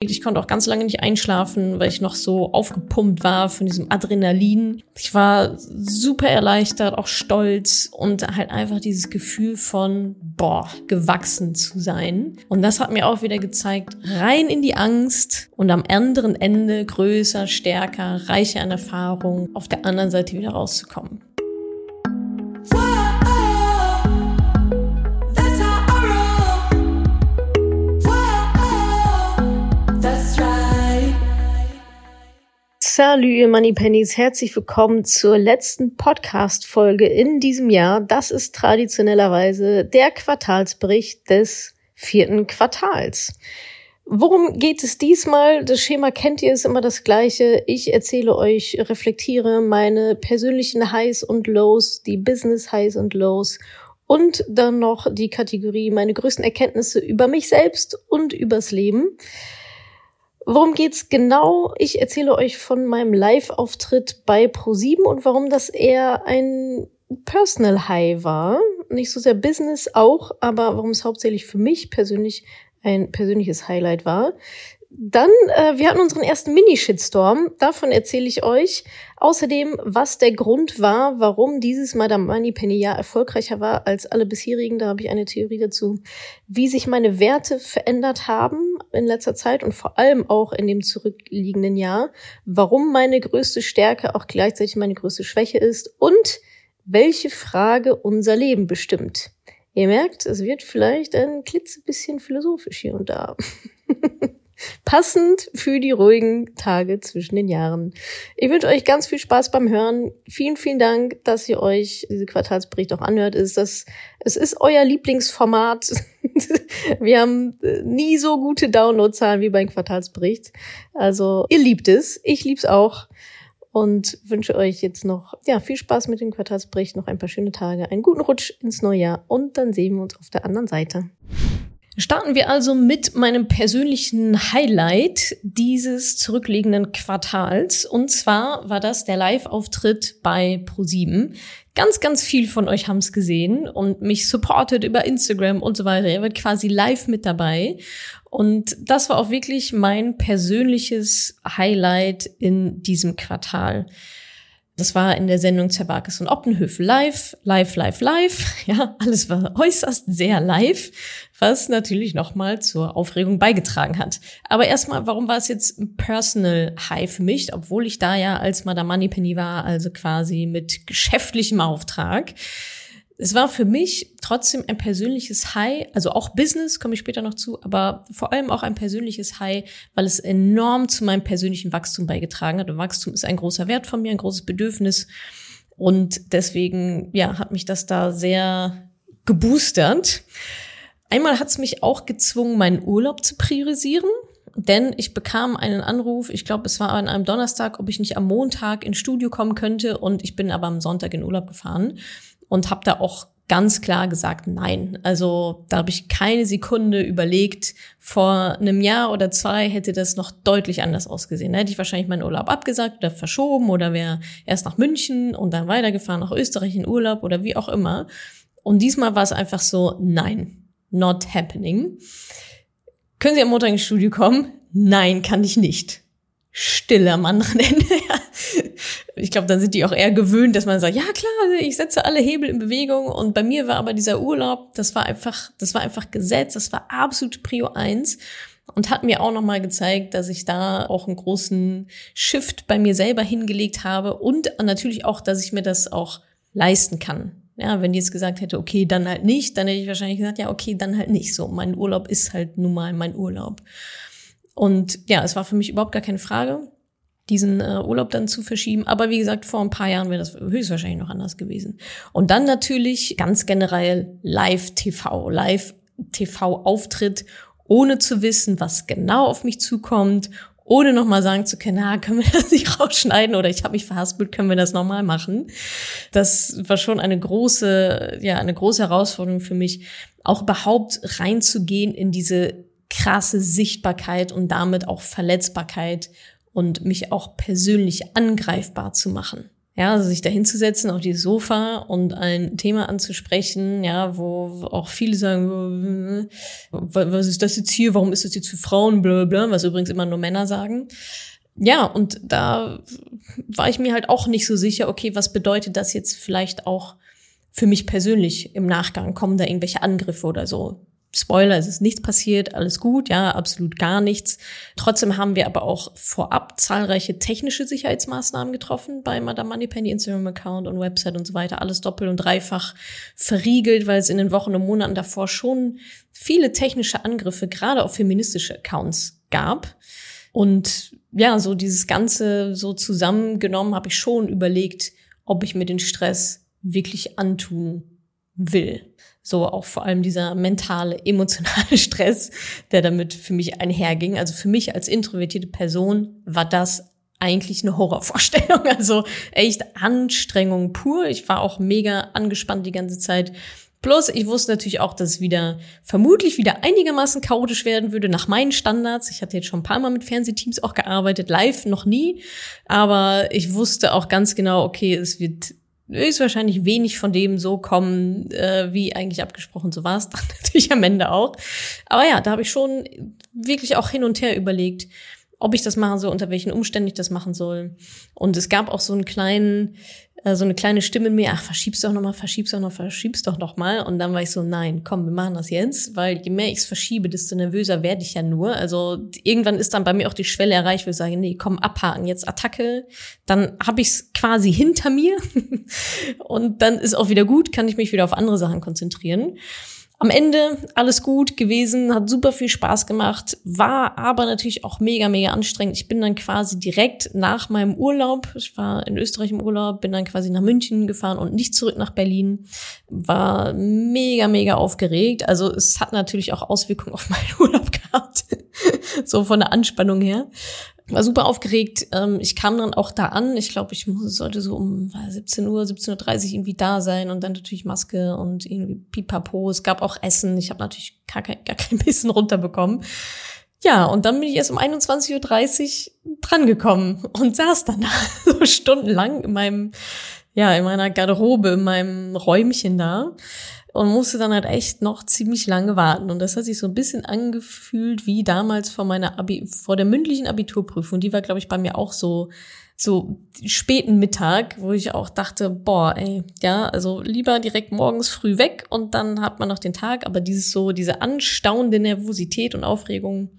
Ich konnte auch ganz lange nicht einschlafen, weil ich noch so aufgepumpt war von diesem Adrenalin. Ich war super erleichtert, auch stolz und halt einfach dieses Gefühl von, boah, gewachsen zu sein. Und das hat mir auch wieder gezeigt, rein in die Angst und am anderen Ende größer, stärker, reicher an Erfahrung, auf der anderen Seite wieder rauszukommen. Salut, ihr Money Pennies. Herzlich willkommen zur letzten Podcast-Folge in diesem Jahr. Das ist traditionellerweise der Quartalsbericht des vierten Quartals. Worum geht es diesmal? Das Schema kennt ihr, ist immer das gleiche. Ich erzähle euch, reflektiere meine persönlichen Highs und Lows, die Business Highs und Lows und dann noch die Kategorie meine größten Erkenntnisse über mich selbst und übers Leben. Worum geht's genau? Ich erzähle euch von meinem Live-Auftritt bei Pro7 und warum das eher ein Personal High war. Nicht so sehr Business auch, aber warum es hauptsächlich für mich persönlich ein persönliches Highlight war. Dann, äh, wir hatten unseren ersten Mini-Shitstorm. Davon erzähle ich euch. Außerdem, was der Grund war, warum dieses Madame Money Penny Jahr erfolgreicher war als alle bisherigen. Da habe ich eine Theorie dazu. Wie sich meine Werte verändert haben in letzter Zeit und vor allem auch in dem zurückliegenden Jahr. Warum meine größte Stärke auch gleichzeitig meine größte Schwäche ist und welche Frage unser Leben bestimmt. Ihr merkt, es wird vielleicht ein klitzebisschen philosophisch hier und da. Passend für die ruhigen Tage zwischen den Jahren. Ich wünsche euch ganz viel Spaß beim Hören. Vielen, vielen Dank, dass ihr euch diese Quartalsbericht auch anhört. Ist das, es ist euer Lieblingsformat. Wir haben äh, nie so gute Downloadzahlen wie beim Quartalsbericht. Also ihr liebt es. Ich lieb's auch. Und wünsche euch jetzt noch ja, viel Spaß mit dem Quartalsbericht, noch ein paar schöne Tage, einen guten Rutsch ins neue Jahr und dann sehen wir uns auf der anderen Seite. Starten wir also mit meinem persönlichen Highlight dieses zurückliegenden Quartals. Und zwar war das der Live-Auftritt bei ProSieben. Ganz, ganz viel von euch haben es gesehen und mich supportet über Instagram und so weiter. Ihr wird quasi live mit dabei. Und das war auch wirklich mein persönliches Highlight in diesem Quartal. Das war in der Sendung Zerwakis und Optenhöfe live, live, live, live. Ja, alles war äußerst sehr live, was natürlich nochmal zur Aufregung beigetragen hat. Aber erstmal, warum war es jetzt ein Personal High für mich, obwohl ich da ja als Madame Moneypenny war, also quasi mit geschäftlichem Auftrag es war für mich trotzdem ein persönliches High, also auch Business, komme ich später noch zu, aber vor allem auch ein persönliches High, weil es enorm zu meinem persönlichen Wachstum beigetragen hat. Und Wachstum ist ein großer Wert von mir, ein großes Bedürfnis. Und deswegen, ja, hat mich das da sehr geboostert. Einmal hat es mich auch gezwungen, meinen Urlaub zu priorisieren. Denn ich bekam einen Anruf, ich glaube, es war an einem Donnerstag, ob ich nicht am Montag ins Studio kommen könnte. Und ich bin aber am Sonntag in Urlaub gefahren und habe da auch ganz klar gesagt, nein. Also da habe ich keine Sekunde überlegt. Vor einem Jahr oder zwei hätte das noch deutlich anders ausgesehen. Da hätte ich wahrscheinlich meinen Urlaub abgesagt oder verschoben oder wäre erst nach München und dann weitergefahren nach Österreich in Urlaub oder wie auch immer. Und diesmal war es einfach so, nein, not happening. Können Sie am Montag ins Studio kommen? Nein, kann ich nicht. Stille am anderen Ende. ich glaube, da sind die auch eher gewöhnt, dass man sagt, ja klar, ich setze alle Hebel in Bewegung. Und bei mir war aber dieser Urlaub, das war einfach, das war einfach Gesetz, das war absolut Prio eins und hat mir auch nochmal gezeigt, dass ich da auch einen großen Shift bei mir selber hingelegt habe und natürlich auch, dass ich mir das auch leisten kann. Ja, wenn die jetzt gesagt hätte, okay, dann halt nicht, dann hätte ich wahrscheinlich gesagt, ja, okay, dann halt nicht so. Mein Urlaub ist halt nun mal mein Urlaub. Und ja, es war für mich überhaupt gar keine Frage diesen äh, Urlaub dann zu verschieben. Aber wie gesagt, vor ein paar Jahren wäre das höchstwahrscheinlich noch anders gewesen. Und dann natürlich ganz generell Live-TV, Live-TV-Auftritt, ohne zu wissen, was genau auf mich zukommt, ohne nochmal sagen zu können, na, können wir das nicht rausschneiden oder ich habe mich verhaspelt, können wir das nochmal machen. Das war schon eine große, ja, eine große Herausforderung für mich, auch überhaupt reinzugehen in diese krasse Sichtbarkeit und damit auch Verletzbarkeit und mich auch persönlich angreifbar zu machen. Ja, also sich da hinzusetzen auf dieses Sofa und ein Thema anzusprechen, ja, wo auch viele sagen, was ist das jetzt hier, warum ist das jetzt für Frauen, blablabla, was übrigens immer nur Männer sagen. Ja, und da war ich mir halt auch nicht so sicher, okay, was bedeutet das jetzt vielleicht auch für mich persönlich im Nachgang? Kommen da irgendwelche Angriffe oder so? Spoiler, es ist nichts passiert, alles gut, ja, absolut gar nichts. Trotzdem haben wir aber auch vorab zahlreiche technische Sicherheitsmaßnahmen getroffen bei Madame Moneypenny Instagram-Account und Website und so weiter. Alles doppelt und dreifach verriegelt, weil es in den Wochen und Monaten davor schon viele technische Angriffe, gerade auf feministische Accounts gab. Und ja, so dieses Ganze so zusammengenommen habe ich schon überlegt, ob ich mir den Stress wirklich antun will. So auch vor allem dieser mentale, emotionale Stress, der damit für mich einherging. Also für mich als introvertierte Person war das eigentlich eine Horrorvorstellung. Also echt Anstrengung pur. Ich war auch mega angespannt die ganze Zeit. Plus, ich wusste natürlich auch, dass es wieder vermutlich wieder einigermaßen chaotisch werden würde nach meinen Standards. Ich hatte jetzt schon ein paar Mal mit Fernsehteams auch gearbeitet, live noch nie. Aber ich wusste auch ganz genau, okay, es wird höchstwahrscheinlich wenig von dem so kommen, äh, wie eigentlich abgesprochen. So war es dann natürlich am Ende auch. Aber ja, da habe ich schon wirklich auch hin und her überlegt, ob ich das machen soll, unter welchen Umständen ich das machen soll. Und es gab auch so einen kleinen, äh, so eine kleine Stimme in mir, ach, verschieb's doch nochmal, verschieb's doch noch, verschieb's doch noch mal. Und dann war ich so, nein, komm, wir machen das jetzt, weil je mehr ich es verschiebe, desto nervöser werde ich ja nur. Also irgendwann ist dann bei mir auch die Schwelle erreicht, wo ich sage, nee, komm, abhaken, jetzt Attacke. Dann habe ich es quasi hinter mir und dann ist auch wieder gut, kann ich mich wieder auf andere Sachen konzentrieren. Am Ende alles gut gewesen, hat super viel Spaß gemacht, war aber natürlich auch mega, mega anstrengend. Ich bin dann quasi direkt nach meinem Urlaub, ich war in Österreich im Urlaub, bin dann quasi nach München gefahren und nicht zurück nach Berlin. War mega, mega aufgeregt. Also es hat natürlich auch Auswirkungen auf meinen Urlaub gehabt, so von der Anspannung her war super aufgeregt. Ähm, ich kam dann auch da an. Ich glaube, ich sollte so um 17 Uhr, 17.30 Uhr irgendwie da sein und dann natürlich Maske und irgendwie Pipapo. Es gab auch Essen. Ich habe natürlich gar kein, gar kein bisschen runterbekommen. Ja, und dann bin ich erst um 21.30 Uhr drangekommen und saß dann da so stundenlang in meinem, ja, in meiner Garderobe, in meinem Räumchen da und musste dann halt echt noch ziemlich lange warten. Und das hat sich so ein bisschen angefühlt wie damals vor meiner Abi, vor der mündlichen Abiturprüfung. Die war, glaube ich, bei mir auch so, so späten Mittag, wo ich auch dachte, boah, ey, ja, also lieber direkt morgens früh weg und dann hat man noch den Tag. Aber dieses so, diese anstaunende Nervosität und Aufregung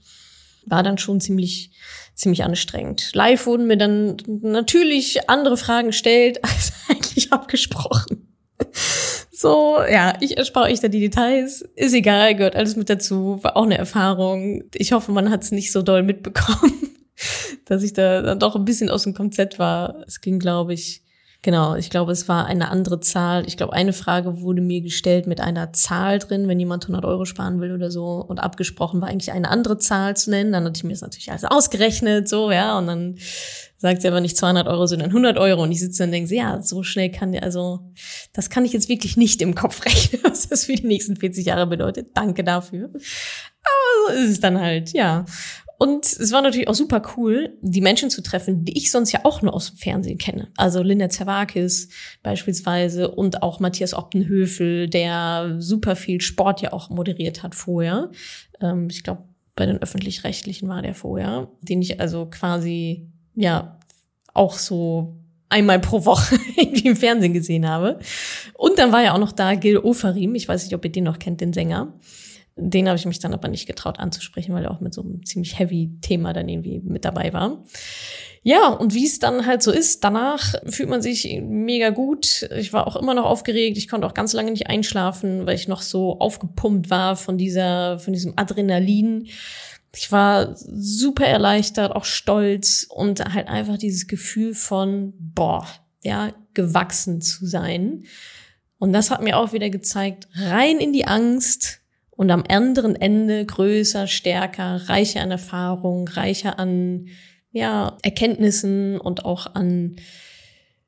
war dann schon ziemlich, ziemlich anstrengend. Live wurden mir dann natürlich andere Fragen gestellt als eigentlich abgesprochen. So, ja, ich erspare euch da die Details. Ist egal, gehört alles mit dazu. War auch eine Erfahrung. Ich hoffe, man hat es nicht so doll mitbekommen, dass ich da dann doch ein bisschen aus dem Konzept war. Es ging, glaube ich, genau, ich glaube, es war eine andere Zahl. Ich glaube, eine Frage wurde mir gestellt mit einer Zahl drin, wenn jemand 100 Euro sparen will oder so. Und abgesprochen war eigentlich eine andere Zahl zu nennen. Dann hatte ich mir das natürlich alles ausgerechnet, so, ja. Und dann sagt sie aber nicht 200 Euro, sondern 100 Euro. Und ich sitze und denke, ja, so schnell kann der, also, das kann ich jetzt wirklich nicht im Kopf rechnen, was das für die nächsten 40 Jahre bedeutet. Danke dafür. Aber so ist es dann halt, ja. Und es war natürlich auch super cool, die Menschen zu treffen, die ich sonst ja auch nur aus dem Fernsehen kenne. Also Linda Zerwakis beispielsweise und auch Matthias Optenhöfel, der super viel Sport ja auch moderiert hat vorher. Ähm, ich glaube, bei den öffentlich-rechtlichen war der vorher, den ich also quasi ja auch so einmal pro Woche irgendwie im Fernsehen gesehen habe. Und dann war ja auch noch da Gil Oferim, ich weiß nicht, ob ihr den noch kennt, den Sänger. Den habe ich mich dann aber nicht getraut anzusprechen, weil er auch mit so einem ziemlich heavy Thema dann irgendwie mit dabei war. Ja, und wie es dann halt so ist, danach fühlt man sich mega gut. Ich war auch immer noch aufgeregt. Ich konnte auch ganz lange nicht einschlafen, weil ich noch so aufgepumpt war von dieser, von diesem Adrenalin. Ich war super erleichtert, auch stolz und halt einfach dieses Gefühl von, boah, ja, gewachsen zu sein. Und das hat mir auch wieder gezeigt, rein in die Angst und am anderen Ende größer, stärker, reicher an Erfahrung, reicher an, ja, Erkenntnissen und auch an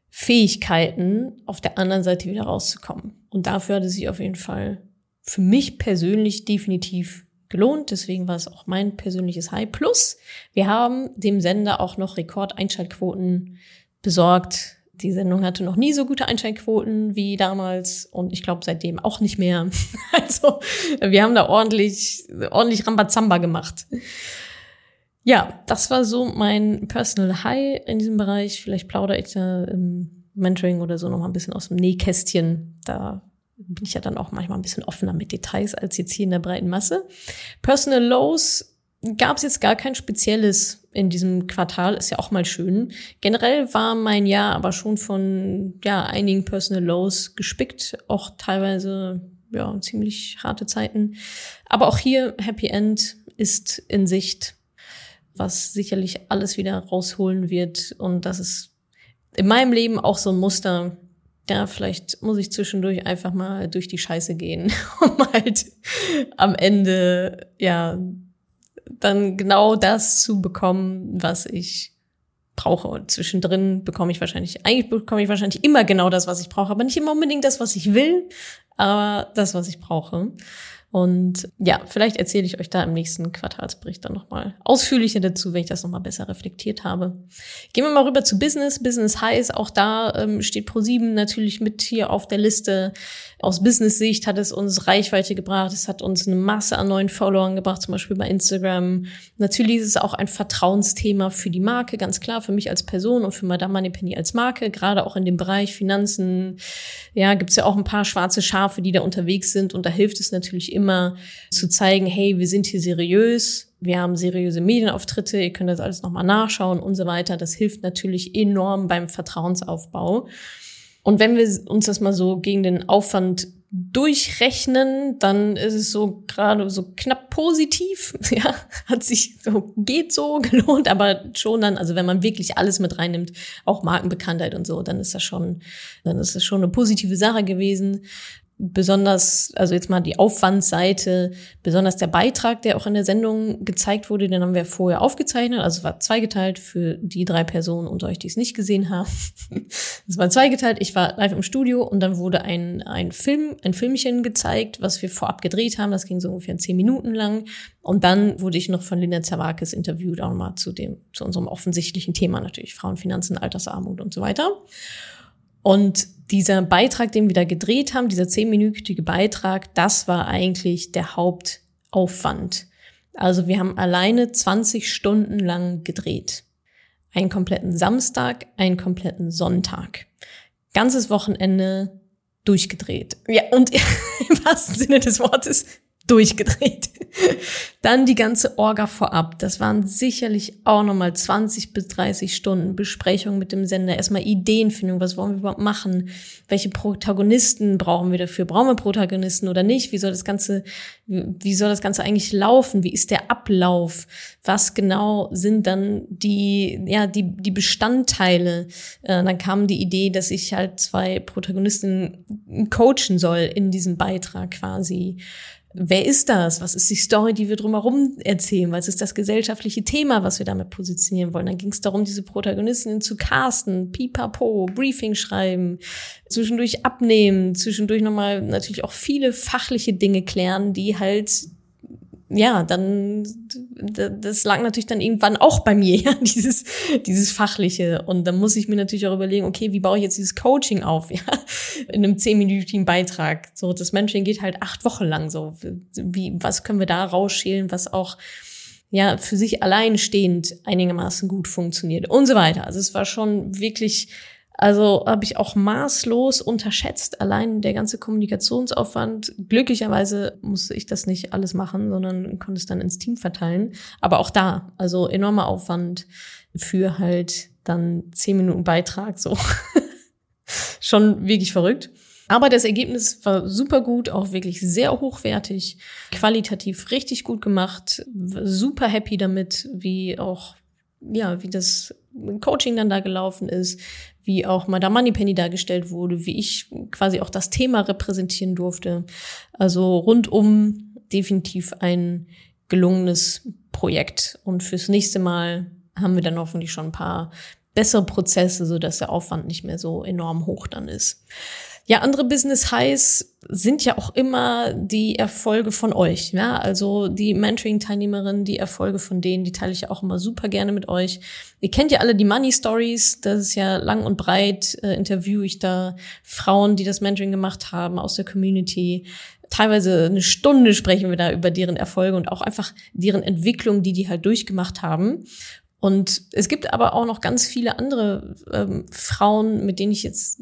Fähigkeiten auf der anderen Seite wieder rauszukommen. Und dafür hat es sich auf jeden Fall für mich persönlich definitiv gelohnt. Deswegen war es auch mein persönliches High. Plus, wir haben dem Sender auch noch Rekordeinschaltquoten besorgt Die Sendung hatte noch nie so gute Einschaltquoten wie damals und ich glaube seitdem auch nicht mehr. Also wir haben da ordentlich, ordentlich Rambazamba gemacht. Ja, das war so mein Personal High in diesem Bereich. Vielleicht plaudere ich da im Mentoring oder so noch mal ein bisschen aus dem Nähkästchen. Da bin ich ja dann auch manchmal ein bisschen offener mit Details als jetzt hier in der breiten Masse. Personal Lows gab es jetzt gar kein spezielles in diesem Quartal, ist ja auch mal schön. Generell war mein Jahr aber schon von ja einigen Personal Lows gespickt, auch teilweise ja ziemlich harte Zeiten. Aber auch hier Happy End ist in Sicht, was sicherlich alles wieder rausholen wird und das ist in meinem Leben auch so ein Muster, ja, vielleicht muss ich zwischendurch einfach mal durch die Scheiße gehen, um halt am Ende, ja, dann genau das zu bekommen, was ich brauche. Und zwischendrin bekomme ich wahrscheinlich, eigentlich bekomme ich wahrscheinlich immer genau das, was ich brauche, aber nicht immer unbedingt das, was ich will, aber das, was ich brauche. Und ja, vielleicht erzähle ich euch da im nächsten Quartalsbericht dann nochmal ausführlicher dazu, wenn ich das nochmal besser reflektiert habe. Gehen wir mal rüber zu Business. Business Highs, auch da ähm, steht Pro7 natürlich mit hier auf der Liste. Aus Business-Sicht hat es uns Reichweite gebracht. Es hat uns eine Masse an neuen Followern gebracht, zum Beispiel bei Instagram. Natürlich ist es auch ein Vertrauensthema für die Marke, ganz klar, für mich als Person und für Madame Moneypenny als Marke, gerade auch in dem Bereich Finanzen. Ja, gibt's ja auch ein paar schwarze Schafe, die da unterwegs sind und da hilft es natürlich immer, immer zu zeigen, hey, wir sind hier seriös, wir haben seriöse Medienauftritte, ihr könnt das alles nochmal nachschauen und so weiter. Das hilft natürlich enorm beim Vertrauensaufbau. Und wenn wir uns das mal so gegen den Aufwand durchrechnen, dann ist es so gerade so knapp positiv, ja, hat sich so, geht so gelohnt, aber schon dann, also wenn man wirklich alles mit reinnimmt, auch Markenbekanntheit und so, dann ist das schon, dann ist das schon eine positive Sache gewesen besonders, also jetzt mal die Aufwandsseite, besonders der Beitrag, der auch in der Sendung gezeigt wurde, den haben wir vorher aufgezeichnet. Also es war zweigeteilt für die drei Personen unter euch, die es nicht gesehen haben. Es war zweigeteilt. Ich war live im Studio und dann wurde ein, ein Film, ein Filmchen gezeigt, was wir vorab gedreht haben. Das ging so ungefähr zehn Minuten lang. Und dann wurde ich noch von Linda Zerwakis interviewt, auch nochmal zu dem, zu unserem offensichtlichen Thema natürlich, Frauenfinanzen, Altersarmut und so weiter. Und dieser Beitrag, den wir da gedreht haben, dieser zehnminütige Beitrag, das war eigentlich der Hauptaufwand. Also wir haben alleine 20 Stunden lang gedreht. Einen kompletten Samstag, einen kompletten Sonntag. Ganzes Wochenende durchgedreht. Ja, und im wahrsten Sinne des Wortes durchgedreht. Dann die ganze Orga vorab. Das waren sicherlich auch nochmal 20 bis 30 Stunden Besprechung mit dem Sender. Erstmal Ideenfindung. Was wollen wir überhaupt machen? Welche Protagonisten brauchen wir dafür? Brauchen wir Protagonisten oder nicht? Wie soll das Ganze, wie soll das Ganze eigentlich laufen? Wie ist der Ablauf? Was genau sind dann die, ja, die, die Bestandteile? Äh, dann kam die Idee, dass ich halt zwei Protagonisten coachen soll in diesem Beitrag quasi wer ist das? Was ist die Story, die wir drumherum erzählen? Was ist das gesellschaftliche Thema, was wir damit positionieren wollen? Dann ging es darum, diese Protagonisten zu casten, pipapo, Briefing schreiben, zwischendurch abnehmen, zwischendurch nochmal natürlich auch viele fachliche Dinge klären, die halt ja, dann, das lag natürlich dann irgendwann auch bei mir, ja, dieses, dieses Fachliche. Und dann muss ich mir natürlich auch überlegen, okay, wie baue ich jetzt dieses Coaching auf, ja, in einem zehnminütigen Beitrag. So, das Mentoring geht halt acht Wochen lang so. Wie, was können wir da rausschälen, was auch, ja, für sich alleinstehend einigermaßen gut funktioniert und so weiter. Also es war schon wirklich also habe ich auch maßlos unterschätzt, allein der ganze Kommunikationsaufwand. Glücklicherweise musste ich das nicht alles machen, sondern konnte es dann ins Team verteilen. Aber auch da, also enormer Aufwand für halt dann zehn Minuten Beitrag, so. Schon wirklich verrückt. Aber das Ergebnis war super gut, auch wirklich sehr hochwertig, qualitativ richtig gut gemacht, super happy damit, wie auch, ja, wie das Coaching dann da gelaufen ist, wie auch Madame Moneypenny dargestellt wurde, wie ich quasi auch das Thema repräsentieren durfte. Also rundum definitiv ein gelungenes Projekt. Und fürs nächste Mal haben wir dann hoffentlich schon ein paar bessere Prozesse, so dass der Aufwand nicht mehr so enorm hoch dann ist. Ja, andere Business Highs sind ja auch immer die Erfolge von euch. Ja, also die Mentoring-Teilnehmerinnen, die Erfolge von denen, die teile ich ja auch immer super gerne mit euch. Ihr kennt ja alle die Money Stories. Das ist ja lang und breit. Äh, interview ich da Frauen, die das Mentoring gemacht haben aus der Community. Teilweise eine Stunde sprechen wir da über deren Erfolge und auch einfach deren Entwicklung, die die halt durchgemacht haben. Und es gibt aber auch noch ganz viele andere ähm, Frauen, mit denen ich jetzt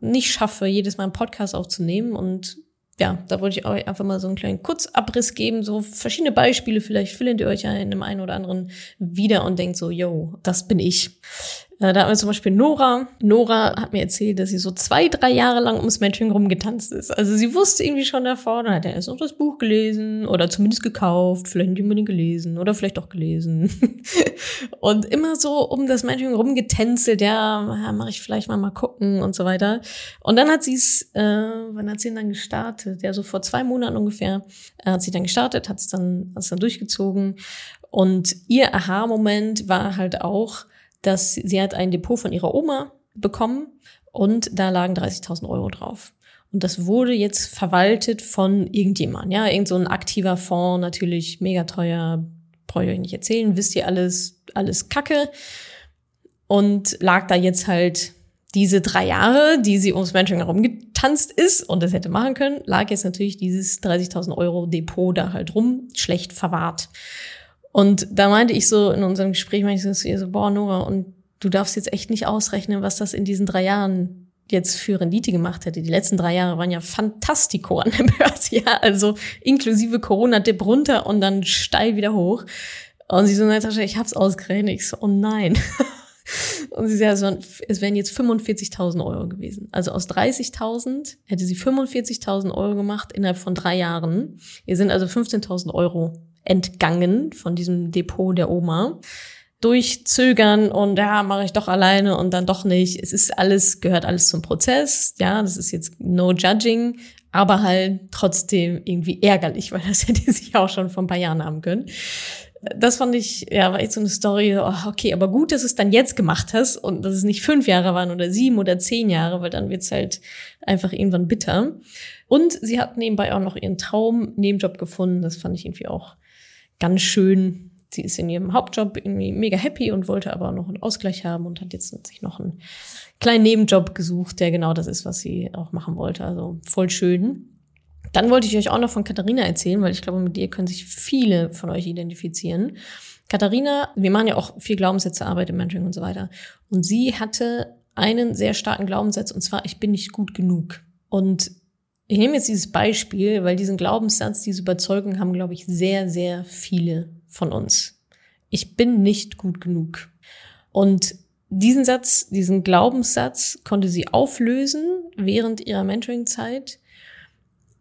nicht schaffe, jedes Mal einen Podcast aufzunehmen. Und ja, da wollte ich euch einfach mal so einen kleinen Kurzabriss geben, so verschiedene Beispiele. Vielleicht findet ihr euch ja in dem einen oder anderen wieder und denkt so, yo, das bin ich. Äh, da haben wir zum Beispiel Nora. Nora hat mir erzählt, dass sie so zwei, drei Jahre lang ums Mentoring rumgetanzt ist. Also sie wusste irgendwie schon davor, dann hat er erst noch das Buch gelesen oder zumindest gekauft, vielleicht nicht unbedingt gelesen oder vielleicht auch gelesen. und immer so um das Mentoring rumgetänzelt, ja, ja mache ich vielleicht mal mal gucken und so weiter. Und dann hat sie es, äh, wann hat sie dann gestartet? Ja, so vor zwei Monaten ungefähr äh, hat sie dann gestartet, hat es dann, hat's dann durchgezogen. Und ihr Aha-Moment war halt auch, dass sie hat ein Depot von ihrer Oma bekommen und da lagen 30.000 Euro drauf. Und das wurde jetzt verwaltet von irgendjemand, ja, irgend so ein aktiver Fonds, natürlich mega teuer, brauche ich euch nicht erzählen, wisst ihr alles, alles Kacke. Und lag da jetzt halt diese drei Jahre, die sie ums Mentoring herumgetanzt ist und das hätte machen können, lag jetzt natürlich dieses 30.000 Euro Depot da halt rum, schlecht verwahrt. Und da meinte ich so in unserem Gespräch, meinte ich so, so, boah, Nora, und du darfst jetzt echt nicht ausrechnen, was das in diesen drei Jahren jetzt für Rendite gemacht hätte. Die letzten drei Jahre waren ja fantastico an der Börse, ja, also inklusive Corona-Dip runter und dann steil wieder hoch. Und sie so, Natascha, ich hab's ausgerechnet. Ich so, oh nein. Und sie sagt, es wären jetzt 45.000 Euro gewesen. Also aus 30.000 hätte sie 45.000 Euro gemacht innerhalb von drei Jahren. Ihr sind also 15.000 Euro entgangen von diesem Depot der Oma. Durch Zögern und ja, mache ich doch alleine und dann doch nicht. Es ist alles, gehört alles zum Prozess. Ja, das ist jetzt no judging, aber halt trotzdem irgendwie ärgerlich, weil das hätte sie auch schon vor ein paar Jahren haben können. Das fand ich, ja, war echt so eine Story, oh, okay, aber gut, dass du es dann jetzt gemacht hast und dass es nicht fünf Jahre waren oder sieben oder zehn Jahre, weil dann wird's halt einfach irgendwann bitter. Und sie hat nebenbei auch noch ihren Traum-Nebenjob gefunden. Das fand ich irgendwie auch ganz schön. Sie ist in ihrem Hauptjob irgendwie mega happy und wollte aber noch einen Ausgleich haben und hat jetzt sich noch einen kleinen Nebenjob gesucht, der genau das ist, was sie auch machen wollte. Also voll schön. Dann wollte ich euch auch noch von Katharina erzählen, weil ich glaube, mit ihr können sich viele von euch identifizieren. Katharina, wir machen ja auch viel Glaubenssätzearbeit im Mentoring und so weiter. Und sie hatte einen sehr starken Glaubenssatz und zwar, ich bin nicht gut genug. Und ich nehme jetzt dieses Beispiel, weil diesen Glaubenssatz, diese Überzeugung haben, glaube ich, sehr, sehr viele von uns. Ich bin nicht gut genug. Und diesen Satz, diesen Glaubenssatz konnte sie auflösen während ihrer Mentoring-Zeit.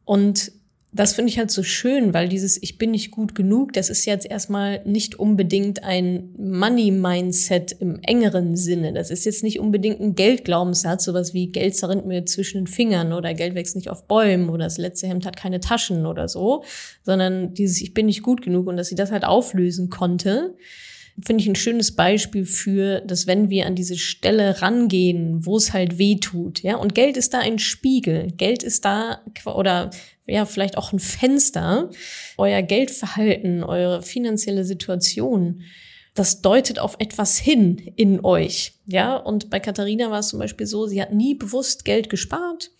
Und das finde ich halt so schön, weil dieses Ich bin nicht gut genug, das ist jetzt erstmal nicht unbedingt ein Money-Mindset im engeren Sinne. Das ist jetzt nicht unbedingt ein Geldglaubenssatz, sowas wie Geld zerrinnt mir zwischen den Fingern oder Geld wächst nicht auf Bäumen oder das letzte Hemd hat keine Taschen oder so, sondern dieses Ich bin nicht gut genug und dass sie das halt auflösen konnte finde ich ein schönes Beispiel für, dass wenn wir an diese Stelle rangehen, wo es halt weh tut, ja, und Geld ist da ein Spiegel, Geld ist da oder ja, vielleicht auch ein Fenster, euer Geldverhalten, eure finanzielle Situation, das deutet auf etwas hin in euch, ja, und bei Katharina war es zum Beispiel so, sie hat nie bewusst Geld gespart,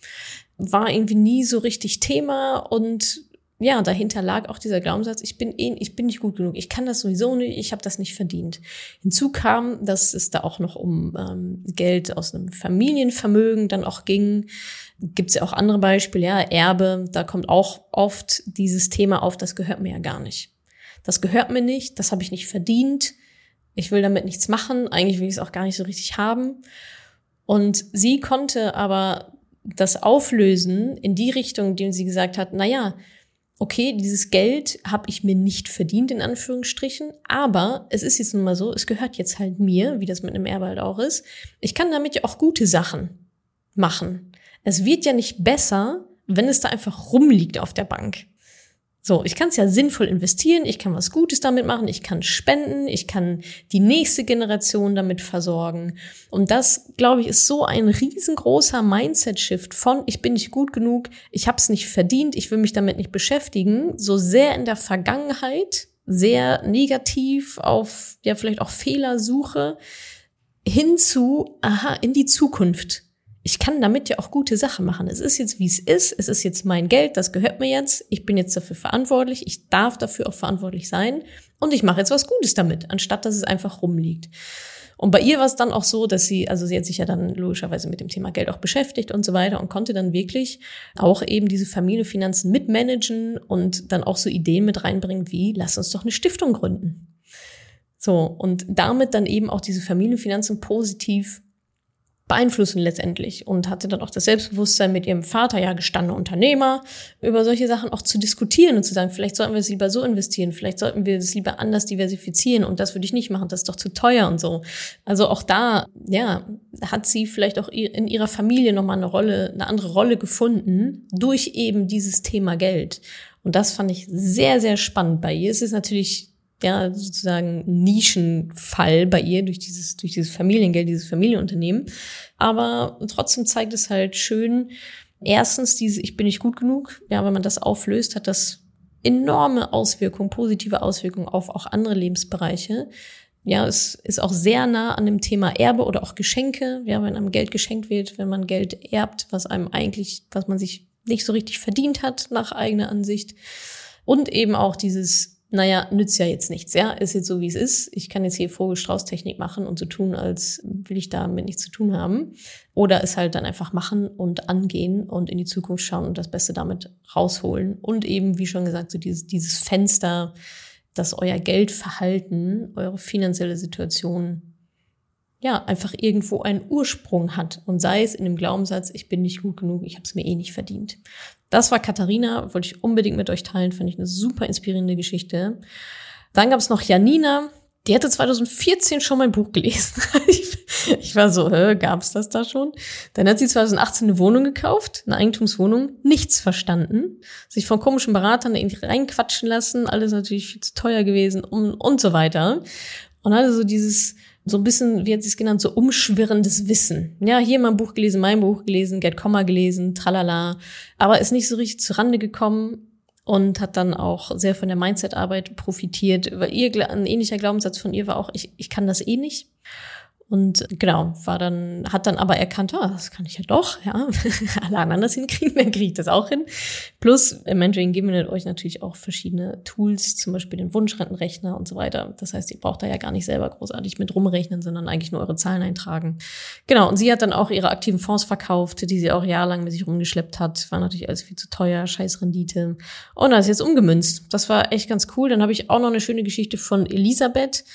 war irgendwie nie so richtig Thema und ja, dahinter lag auch dieser Glaubenssatz, ich bin eh, ich bin nicht gut genug, ich kann das sowieso nicht, ich habe das nicht verdient. Hinzu kam, dass es da auch noch um ähm, Geld aus einem Familienvermögen dann auch ging. Gibt es ja auch andere Beispiele, ja, Erbe, da kommt auch oft dieses Thema auf, das gehört mir ja gar nicht. Das gehört mir nicht, das habe ich nicht verdient, ich will damit nichts machen, eigentlich will ich es auch gar nicht so richtig haben. Und sie konnte aber das auflösen in die Richtung, in dem sie gesagt hat, na ja, okay, dieses Geld habe ich mir nicht verdient, in Anführungsstrichen, aber es ist jetzt nun mal so, es gehört jetzt halt mir, wie das mit einem Erbe halt auch ist. Ich kann damit ja auch gute Sachen machen. Es wird ja nicht besser, wenn es da einfach rumliegt auf der Bank. So, ich kann es ja sinnvoll investieren, ich kann was Gutes damit machen, ich kann spenden, ich kann die nächste Generation damit versorgen. Und das, glaube ich, ist so ein riesengroßer Mindset-Shift von ich bin nicht gut genug, ich habe es nicht verdient, ich will mich damit nicht beschäftigen, so sehr in der Vergangenheit, sehr negativ auf ja vielleicht auch Fehlersuche hinzu, aha, in die Zukunft ich kann damit ja auch gute Sachen machen. Es ist jetzt, wie es ist. Es ist jetzt mein Geld, das gehört mir jetzt. Ich bin jetzt dafür verantwortlich. Ich darf dafür auch verantwortlich sein. Und ich mache jetzt was Gutes damit, anstatt dass es einfach rumliegt. Und bei ihr war es dann auch so, dass sie, also sie hat sich ja dann logischerweise mit dem Thema Geld auch beschäftigt und so weiter und konnte dann wirklich auch eben diese Familienfinanzen mitmanagen und dann auch so Ideen mit reinbringen wie, lass uns doch eine Stiftung gründen. So, und damit dann eben auch diese Familienfinanzen positiv beeinflussen letztendlich und hatte dann auch das Selbstbewusstsein mit ihrem Vater, ja gestandener Unternehmer, über solche Sachen auch zu diskutieren und zu sagen, vielleicht sollten wir es lieber so investieren, vielleicht sollten wir es lieber anders diversifizieren und das würde ich nicht machen, das ist doch zu teuer und so. Also auch da, ja, hat sie vielleicht auch in ihrer Familie nochmal eine Rolle, eine andere Rolle gefunden durch eben dieses Thema Geld. Und das fand ich sehr, sehr spannend bei ihr. Es ist natürlich ja, sozusagen Nischenfall bei ihr durch dieses, durch dieses Familiengeld, dieses Familienunternehmen. Aber trotzdem zeigt es halt schön, erstens diese, ich bin nicht gut genug. Ja, wenn man das auflöst, hat das enorme Auswirkungen, positive Auswirkungen auf auch andere Lebensbereiche. Ja, es ist auch sehr nah an dem Thema Erbe oder auch Geschenke. Ja, wenn einem Geld geschenkt wird, wenn man Geld erbt, was einem eigentlich, was man sich nicht so richtig verdient hat, nach eigener Ansicht. Und eben auch dieses naja, nützt ja jetzt nichts, ja, ist jetzt so, wie es ist. Ich kann jetzt hier Vogelstrauß-Technik machen und so tun, als will ich damit nichts zu tun haben. Oder es halt dann einfach machen und angehen und in die Zukunft schauen und das Beste damit rausholen. Und eben, wie schon gesagt, so dieses, dieses Fenster, dass euer Geldverhalten, eure finanzielle Situation ja, einfach irgendwo einen Ursprung hat und sei es in dem Glaubenssatz, ich bin nicht gut genug, ich habe es mir eh nicht verdient. Das war Katharina, wollte ich unbedingt mit euch teilen, fand ich eine super inspirierende Geschichte. Dann gab es noch Janina, die hatte 2014 schon mein Buch gelesen. ich war so, hä, gab es das da schon? Dann hat sie 2018 eine Wohnung gekauft, eine Eigentumswohnung, nichts verstanden, sich von komischen Beratern irgendwie reinquatschen lassen, alles natürlich viel zu teuer gewesen und, und so weiter. Und hatte so dieses, so ein bisschen, wie hat sie es genannt, so umschwirrendes Wissen. Ja, hier mein Buch gelesen, mein Buch gelesen, Get Komma gelesen, tralala, aber ist nicht so richtig zurande gekommen und hat dann auch sehr von der Mindset-Arbeit profitiert, weil ihr ein ähnlicher Glaubenssatz von ihr war auch, ich, ich kann das eh nicht. Und genau, war dann, hat dann aber erkannt, ah, das kann ich ja doch, ja. Alle anderen das hinkriegen, dann kriege ich das auch hin. Plus, im Mentoring geben wir euch natürlich auch verschiedene Tools, zum Beispiel den Wunschrentenrechner und so weiter. Das heißt, ihr braucht da ja gar nicht selber großartig mit rumrechnen, sondern eigentlich nur eure Zahlen eintragen. Genau, und sie hat dann auch ihre aktiven Fonds verkauft, die sie auch jahrelang mit sich rumgeschleppt hat. War natürlich alles viel zu teuer, scheiß Rendite. Und das ist jetzt umgemünzt. Das war echt ganz cool. Dann habe ich auch noch eine schöne Geschichte von Elisabeth,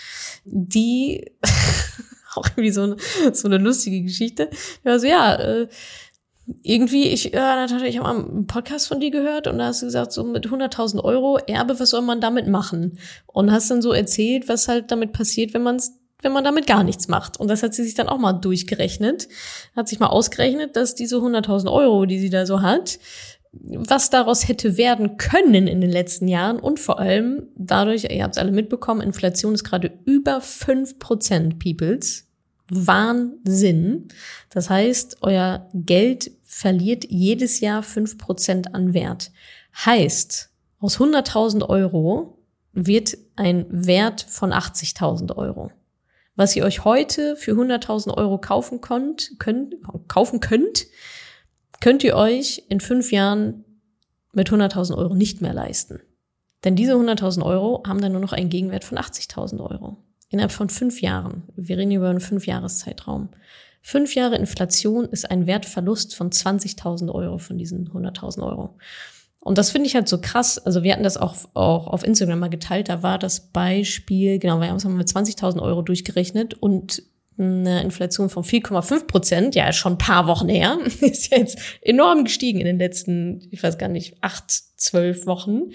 die auch irgendwie so eine, so eine lustige Geschichte. Ja, so, ja, äh, irgendwie, ich, äh, Natascha, ich habe einen Podcast von dir gehört und da hast du gesagt, so mit 100.000 Euro Erbe, was soll man damit machen? Und hast dann so erzählt, was halt damit passiert, wenn man wenn man damit gar nichts macht. Und das hat sie sich dann auch mal durchgerechnet, hat sich mal ausgerechnet, dass diese 100.000 Euro, die sie da so hat, was daraus hätte werden können in den letzten Jahren und vor allem dadurch, ihr habt es alle mitbekommen, Inflation ist gerade über fünf Prozent, Peoples. Wahnsinn. Das heißt, euer Geld verliert jedes Jahr fünf Prozent an Wert. Heißt, aus 100.000 Euro wird ein Wert von 80.000 Euro. Was ihr euch heute für 100.000 Euro kaufen könnt, könnt, kaufen könnt, könnt ihr euch in fünf Jahren mit 100.000 Euro nicht mehr leisten. Denn diese 100.000 Euro haben dann nur noch einen Gegenwert von 80.000 Euro. Innerhalb von fünf Jahren. Wir reden über einen Fünfjahreszeitraum. Fünf Jahre Inflation ist ein Wertverlust von 20.000 Euro von diesen 100.000 Euro. Und das finde ich halt so krass. Also wir hatten das auch, auch auf Instagram mal geteilt. Da war das Beispiel, genau, wir haben es mit 20.000 Euro durchgerechnet und eine Inflation von 4,5 Prozent, ja, schon ein paar Wochen her, ist jetzt enorm gestiegen in den letzten, ich weiß gar nicht, acht, zwölf Wochen.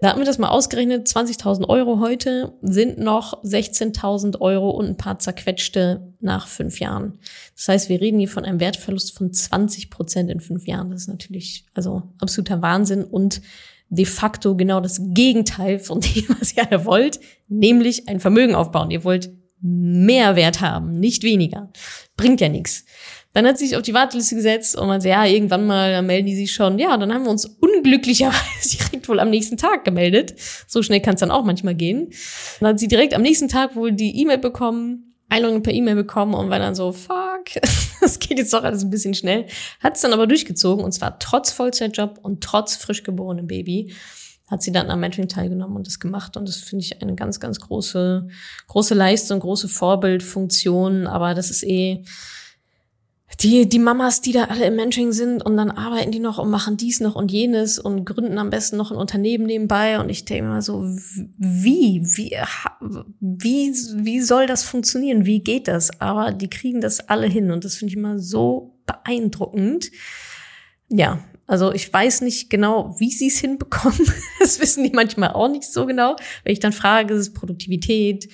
Da hatten wir das mal ausgerechnet, 20.000 Euro heute sind noch 16.000 Euro und ein paar zerquetschte nach fünf Jahren. Das heißt, wir reden hier von einem Wertverlust von 20 Prozent in fünf Jahren. Das ist natürlich also absoluter Wahnsinn und de facto genau das Gegenteil von dem, was ihr alle wollt, nämlich ein Vermögen aufbauen. Ihr wollt mehr Wert haben, nicht weniger. Bringt ja nichts. Dann hat sie sich auf die Warteliste gesetzt und meinte, ja, irgendwann mal dann melden die sich schon. Ja, dann haben wir uns unglücklicherweise direkt wohl am nächsten Tag gemeldet. So schnell kann es dann auch manchmal gehen. Dann hat sie direkt am nächsten Tag wohl die E-Mail bekommen, Einladung per E-Mail bekommen und war dann so, fuck, das geht jetzt doch alles ein bisschen schnell. Hat es dann aber durchgezogen und zwar trotz Vollzeitjob und trotz frisch geborenem Baby hat sie dann am Mentoring teilgenommen und das gemacht. Und das finde ich eine ganz, ganz große, große Leistung, große Vorbildfunktion. Aber das ist eh, die, die Mamas, die da alle im Mentoring sind und dann arbeiten die noch und machen dies noch und jenes und gründen am besten noch ein Unternehmen nebenbei. Und ich denke immer so, wie, wie, wie, wie soll das funktionieren? Wie geht das? Aber die kriegen das alle hin und das finde ich immer so beeindruckend. Ja, also ich weiß nicht genau, wie sie es hinbekommen. Das wissen die manchmal auch nicht so genau. Wenn ich dann frage, ist es Produktivität,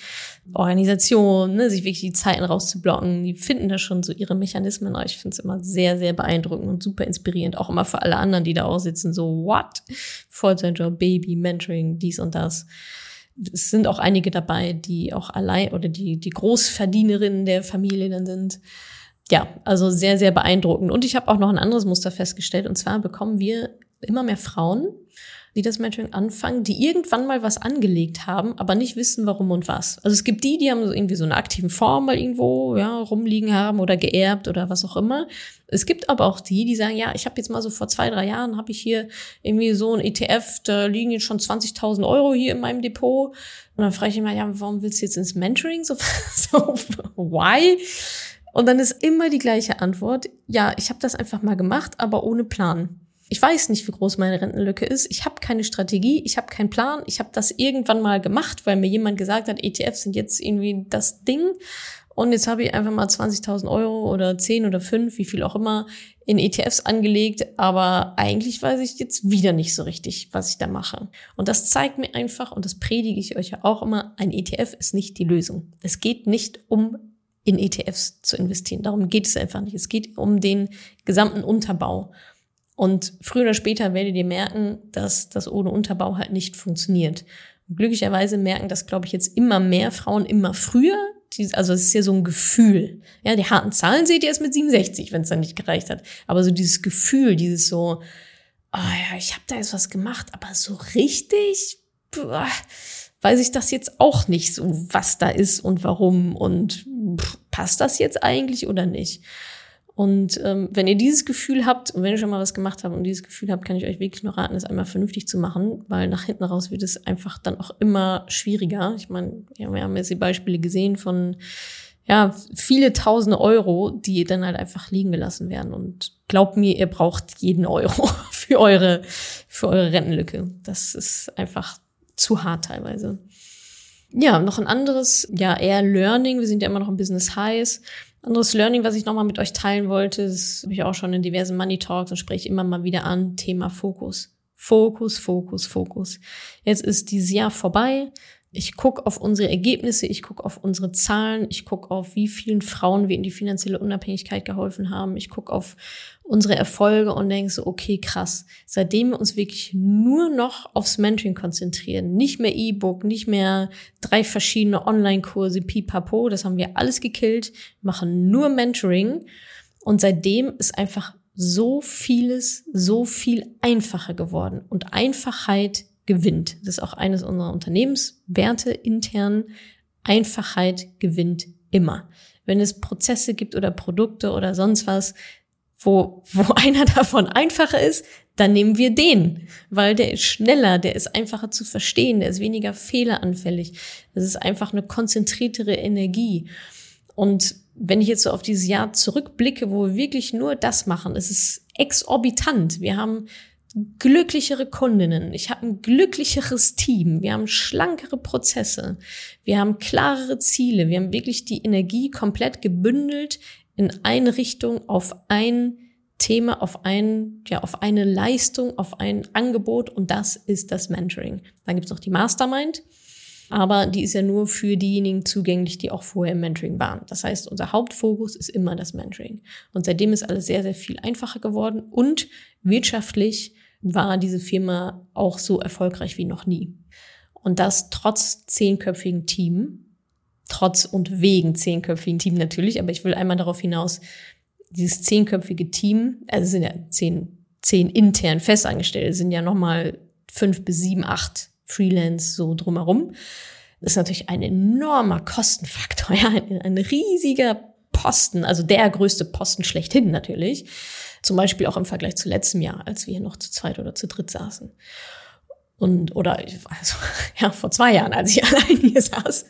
Organisation, ne, sich wirklich die Zeiten rauszublocken. Die finden da schon so ihre Mechanismen. Ich finde es immer sehr, sehr beeindruckend und super inspirierend. Auch immer für alle anderen, die da auch sitzen. So, what? Vollzeitjob, Baby, Mentoring, dies und das. Es sind auch einige dabei, die auch allein oder die, die Großverdienerinnen der Familie dann sind ja, also sehr, sehr beeindruckend. Und ich habe auch noch ein anderes Muster festgestellt. Und zwar bekommen wir immer mehr Frauen, die das Mentoring anfangen, die irgendwann mal was angelegt haben, aber nicht wissen, warum und was. Also es gibt die, die haben irgendwie so eine aktiven Form mal irgendwo ja, rumliegen haben oder geerbt oder was auch immer. Es gibt aber auch die, die sagen, ja, ich habe jetzt mal so vor zwei, drei Jahren, habe ich hier irgendwie so ein ETF, da liegen jetzt schon 20.000 Euro hier in meinem Depot. Und dann frage ich immer, ja, warum willst du jetzt ins Mentoring? So, so why? Und dann ist immer die gleiche Antwort, ja, ich habe das einfach mal gemacht, aber ohne Plan. Ich weiß nicht, wie groß meine Rentenlücke ist. Ich habe keine Strategie, ich habe keinen Plan. Ich habe das irgendwann mal gemacht, weil mir jemand gesagt hat, ETFs sind jetzt irgendwie das Ding. Und jetzt habe ich einfach mal 20.000 Euro oder 10 oder 5, wie viel auch immer, in ETFs angelegt. Aber eigentlich weiß ich jetzt wieder nicht so richtig, was ich da mache. Und das zeigt mir einfach, und das predige ich euch ja auch immer, ein ETF ist nicht die Lösung. Es geht nicht um in ETFs zu investieren. Darum geht es einfach nicht. Es geht um den gesamten Unterbau. Und früher oder später werdet ihr merken, dass das ohne Unterbau halt nicht funktioniert. Und glücklicherweise merken das, glaube ich, jetzt immer mehr Frauen immer früher. Also es ist ja so ein Gefühl. Ja, die harten Zahlen seht ihr erst mit 67, wenn es dann nicht gereicht hat. Aber so dieses Gefühl, dieses so, oh ja, ich habe da jetzt was gemacht, aber so richtig, boah, weiß ich das jetzt auch nicht so, was da ist und warum und pff, passt das jetzt eigentlich oder nicht. Und ähm, wenn ihr dieses Gefühl habt und wenn ihr schon mal was gemacht habt und dieses Gefühl habt, kann ich euch wirklich nur raten, es einmal vernünftig zu machen, weil nach hinten raus wird es einfach dann auch immer schwieriger. Ich meine, ja, wir haben jetzt die Beispiele gesehen von ja, viele tausende Euro, die dann halt einfach liegen gelassen werden. Und glaubt mir, ihr braucht jeden Euro für eure, für eure Rentenlücke. Das ist einfach zu hart teilweise. Ja, noch ein anderes, ja, eher Learning. Wir sind ja immer noch im Business Highs. Anderes Learning, was ich nochmal mit euch teilen wollte, das habe ich auch schon in diversen Money Talks und spreche immer mal wieder an, Thema Fokus. Fokus, Fokus, Fokus. Jetzt ist dieses Jahr vorbei. Ich gucke auf unsere Ergebnisse, ich gucke auf unsere Zahlen, ich gucke auf, wie vielen Frauen wir in die finanzielle Unabhängigkeit geholfen haben. Ich gucke auf unsere Erfolge und denke so, okay, krass. Seitdem wir uns wirklich nur noch aufs Mentoring konzentrieren, nicht mehr E-Book, nicht mehr drei verschiedene Online-Kurse, pipapo, das haben wir alles gekillt, machen nur Mentoring. Und seitdem ist einfach so vieles, so viel einfacher geworden. Und Einfachheit gewinnt. Das ist auch eines unserer Unternehmenswerte intern. Einfachheit gewinnt immer. Wenn es Prozesse gibt oder Produkte oder sonst was, wo, wo einer davon einfacher ist, dann nehmen wir den, weil der ist schneller, der ist einfacher zu verstehen, der ist weniger fehleranfällig. Das ist einfach eine konzentriertere Energie. Und wenn ich jetzt so auf dieses Jahr zurückblicke, wo wir wirklich nur das machen, es ist exorbitant. Wir haben glücklichere Kundinnen, ich habe ein glücklicheres Team, wir haben schlankere Prozesse, wir haben klarere Ziele, wir haben wirklich die Energie komplett gebündelt in eine Richtung auf ein Thema, auf ein, ja, auf eine Leistung, auf ein Angebot und das ist das Mentoring. Dann gibt's noch die Mastermind, aber die ist ja nur für diejenigen zugänglich, die auch vorher im Mentoring waren. Das heißt, unser Hauptfokus ist immer das Mentoring. Und seitdem ist alles sehr, sehr viel einfacher geworden und wirtschaftlich war diese Firma auch so erfolgreich wie noch nie. Und das trotz zehnköpfigen Team, trotz und wegen zehnköpfigen Team natürlich, aber ich will einmal darauf hinaus, dieses zehnköpfige Team, also sind ja zehn, zehn intern Festangestellte, sind ja nochmal fünf bis sieben, acht Freelance so drumherum. Das ist natürlich ein enormer Kostenfaktor, ja, ein, ein riesiger Posten, also der größte Posten schlechthin natürlich. Zum Beispiel auch im Vergleich zu letztem Jahr, als wir hier noch zu zweit oder zu dritt saßen. Und, oder, also, ja, vor zwei Jahren, als ich allein hier saß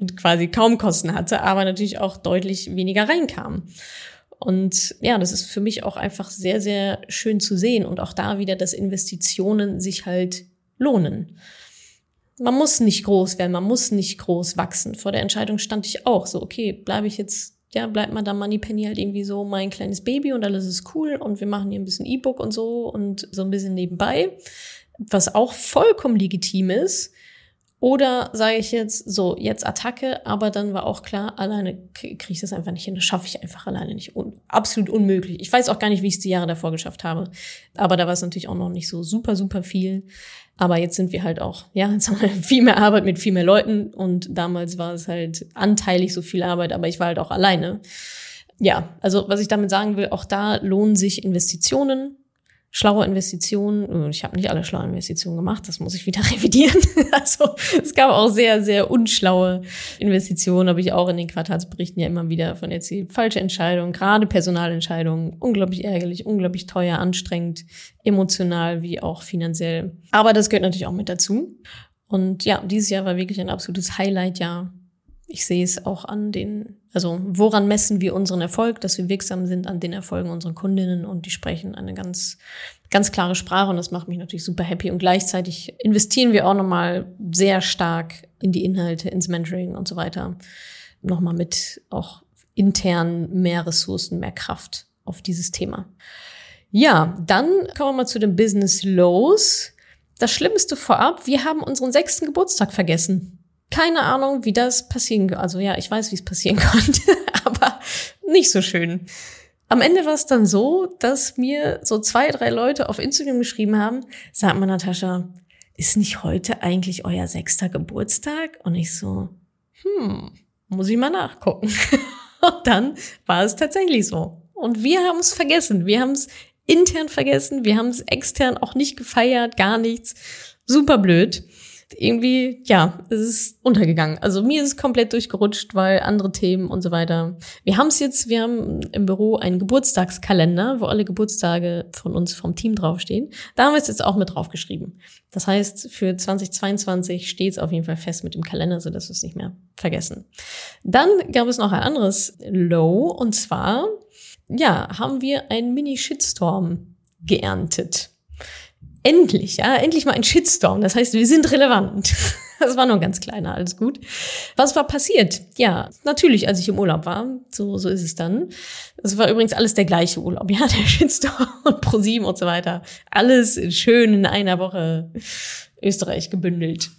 und quasi kaum Kosten hatte, aber natürlich auch deutlich weniger reinkam. Und ja, das ist für mich auch einfach sehr, sehr schön zu sehen und auch da wieder, dass Investitionen sich halt lohnen. Man muss nicht groß werden, man muss nicht groß wachsen. Vor der Entscheidung stand ich auch so, okay, bleibe ich jetzt, ja, bleibt Madame Moneypenny halt irgendwie so mein kleines Baby und alles ist cool und wir machen hier ein bisschen E-Book und so und so ein bisschen nebenbei, was auch vollkommen legitim ist. Oder sage ich jetzt so, jetzt Attacke, aber dann war auch klar, alleine kriege ich das einfach nicht hin. Das schaffe ich einfach alleine nicht. Un absolut unmöglich. Ich weiß auch gar nicht, wie ich es die Jahre davor geschafft habe. Aber da war es natürlich auch noch nicht so super, super viel. Aber jetzt sind wir halt auch, ja, jetzt haben wir viel mehr Arbeit mit viel mehr Leuten. Und damals war es halt anteilig so viel Arbeit, aber ich war halt auch alleine. Ja, also was ich damit sagen will, auch da lohnen sich Investitionen schlaue Investitionen. Ich habe nicht alle schlaue Investitionen gemacht, das muss ich wieder revidieren. Also es gab auch sehr, sehr unschlaue Investitionen, habe ich auch in den Quartalsberichten ja immer wieder von erzählt. Falsche Entscheidungen, gerade Personalentscheidungen, unglaublich ärgerlich, unglaublich teuer, anstrengend, emotional wie auch finanziell. Aber das gehört natürlich auch mit dazu. Und ja, dieses Jahr war wirklich ein absolutes Highlight-Jahr ich sehe es auch an den, also woran messen wir unseren Erfolg, dass wir wirksam sind an den Erfolgen unserer Kundinnen und die sprechen eine ganz, ganz klare Sprache und das macht mich natürlich super happy und gleichzeitig investieren wir auch nochmal sehr stark in die Inhalte, ins Mentoring und so weiter. Nochmal mit auch intern mehr Ressourcen, mehr Kraft auf dieses Thema. Ja, dann kommen wir mal zu dem Business los. Das Schlimmste vorab, wir haben unseren sechsten Geburtstag vergessen. Keine Ahnung, wie das passieren, also ja, ich weiß, wie es passieren konnte, aber nicht so schön. Am Ende war es dann so, dass mir so zwei, drei Leute auf Instagram geschrieben haben, sag mal, Natascha, ist nicht heute eigentlich euer sechster Geburtstag? Und ich so, hm, muss ich mal nachgucken. Und dann war es tatsächlich so. Und wir haben es vergessen. Wir haben es intern vergessen. Wir haben es extern auch nicht gefeiert, gar nichts. Super blöd irgendwie, ja, es ist untergegangen. Also mir ist es komplett durchgerutscht, weil andere Themen und so weiter. Wir haben es jetzt, wir haben im Büro einen Geburtstagskalender, wo alle Geburtstage von uns vom Team draufstehen. Da haben wir es jetzt auch mit draufgeschrieben. Das heißt, für 2022 steht es auf jeden Fall fest mit dem Kalender, so dass wir es nicht mehr vergessen. Dann gab es noch ein anderes Low und zwar, ja, haben wir einen Mini-Shitstorm geerntet endlich, ja, endlich mal ein Shitstorm. Das heißt, wir sind relevant. Das war nur ein ganz kleiner, alles gut. Was war passiert? Ja, natürlich, als ich im Urlaub war. So, so ist es dann. Es war übrigens alles der gleiche Urlaub. Ja, der Shitstorm und ProSieben und so weiter. Alles schön in einer Woche Österreich gebündelt.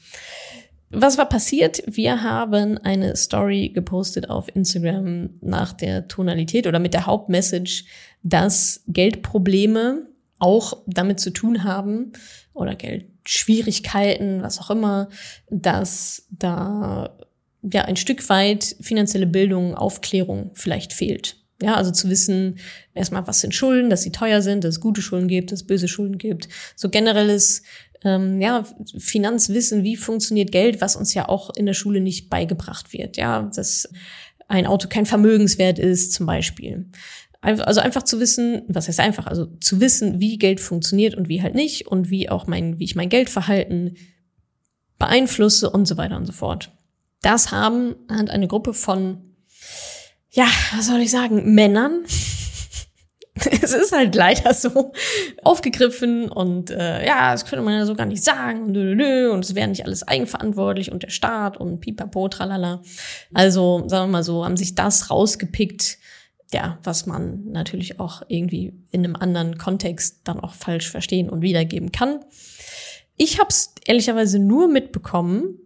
Was war passiert? Wir haben eine Story gepostet auf Instagram nach der Tonalität oder mit der Hauptmessage, dass Geldprobleme auch damit zu tun haben oder Geldschwierigkeiten, was auch immer, dass da ja ein Stück weit finanzielle Bildung, Aufklärung vielleicht fehlt. Ja, also zu wissen, erstmal, was sind Schulden, dass sie teuer sind, dass es gute Schulden gibt, dass es böse Schulden gibt. So generelles ähm, ja, Finanzwissen, wie funktioniert Geld, was uns ja auch in der Schule nicht beigebracht wird. Ja, dass ein Auto kein Vermögenswert ist, zum Beispiel. Also einfach zu wissen, was heißt einfach, also zu wissen, wie Geld funktioniert und wie halt nicht und wie auch mein, wie ich mein Geldverhalten beeinflusse und so weiter und so fort. Das haben halt eine Gruppe von, ja, was soll ich sagen, Männern. es ist halt leider so aufgegriffen und äh, ja, das könnte man ja so gar nicht sagen und, und es wäre nicht alles eigenverantwortlich und der Staat und pipapo, tralala. Also, sagen wir mal so, haben sich das rausgepickt, ja, was man natürlich auch irgendwie in einem anderen Kontext dann auch falsch verstehen und wiedergeben kann. Ich habe es ehrlicherweise nur mitbekommen,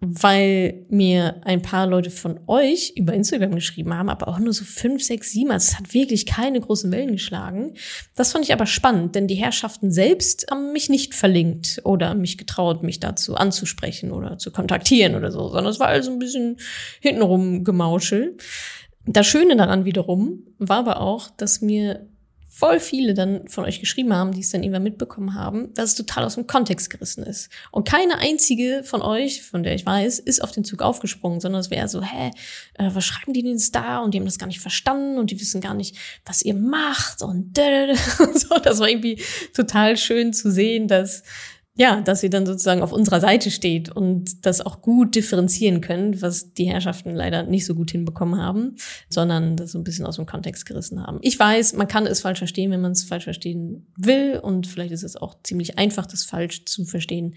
weil mir ein paar Leute von euch über Instagram geschrieben haben, aber auch nur so fünf, sechs, sieben. Also es hat wirklich keine großen Wellen geschlagen. Das fand ich aber spannend, denn die Herrschaften selbst haben mich nicht verlinkt oder mich getraut, mich dazu anzusprechen oder zu kontaktieren oder so, sondern es war also ein bisschen hintenrum Gemauschel. Das Schöne daran wiederum war aber auch, dass mir voll viele dann von euch geschrieben haben, die es dann irgendwann mitbekommen haben, dass es total aus dem Kontext gerissen ist. Und keine einzige von euch, von der ich weiß, ist auf den Zug aufgesprungen, sondern es wäre so, hä, äh, was schreiben die denn jetzt da? Und die haben das gar nicht verstanden und die wissen gar nicht, was ihr macht und, und so. Das war irgendwie total schön zu sehen, dass ja, dass sie dann sozusagen auf unserer Seite steht und das auch gut differenzieren können, was die Herrschaften leider nicht so gut hinbekommen haben, sondern das so ein bisschen aus dem Kontext gerissen haben. Ich weiß, man kann es falsch verstehen, wenn man es falsch verstehen will und vielleicht ist es auch ziemlich einfach, das falsch zu verstehen,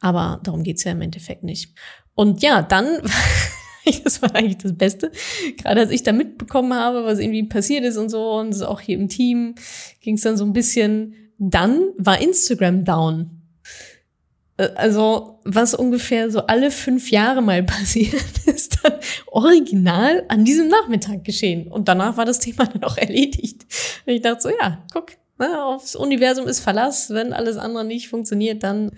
aber darum geht's ja im Endeffekt nicht. Und ja, dann das war eigentlich das Beste. Gerade als ich da mitbekommen habe, was irgendwie passiert ist und so, und auch hier im Team ging es dann so ein bisschen. Dann war Instagram down. Äh, also was ungefähr so alle fünf Jahre mal passiert, ist dann original an diesem Nachmittag geschehen. Und danach war das Thema dann auch erledigt. Und ich dachte so, ja, guck, ne, aufs Universum ist Verlass. Wenn alles andere nicht funktioniert, dann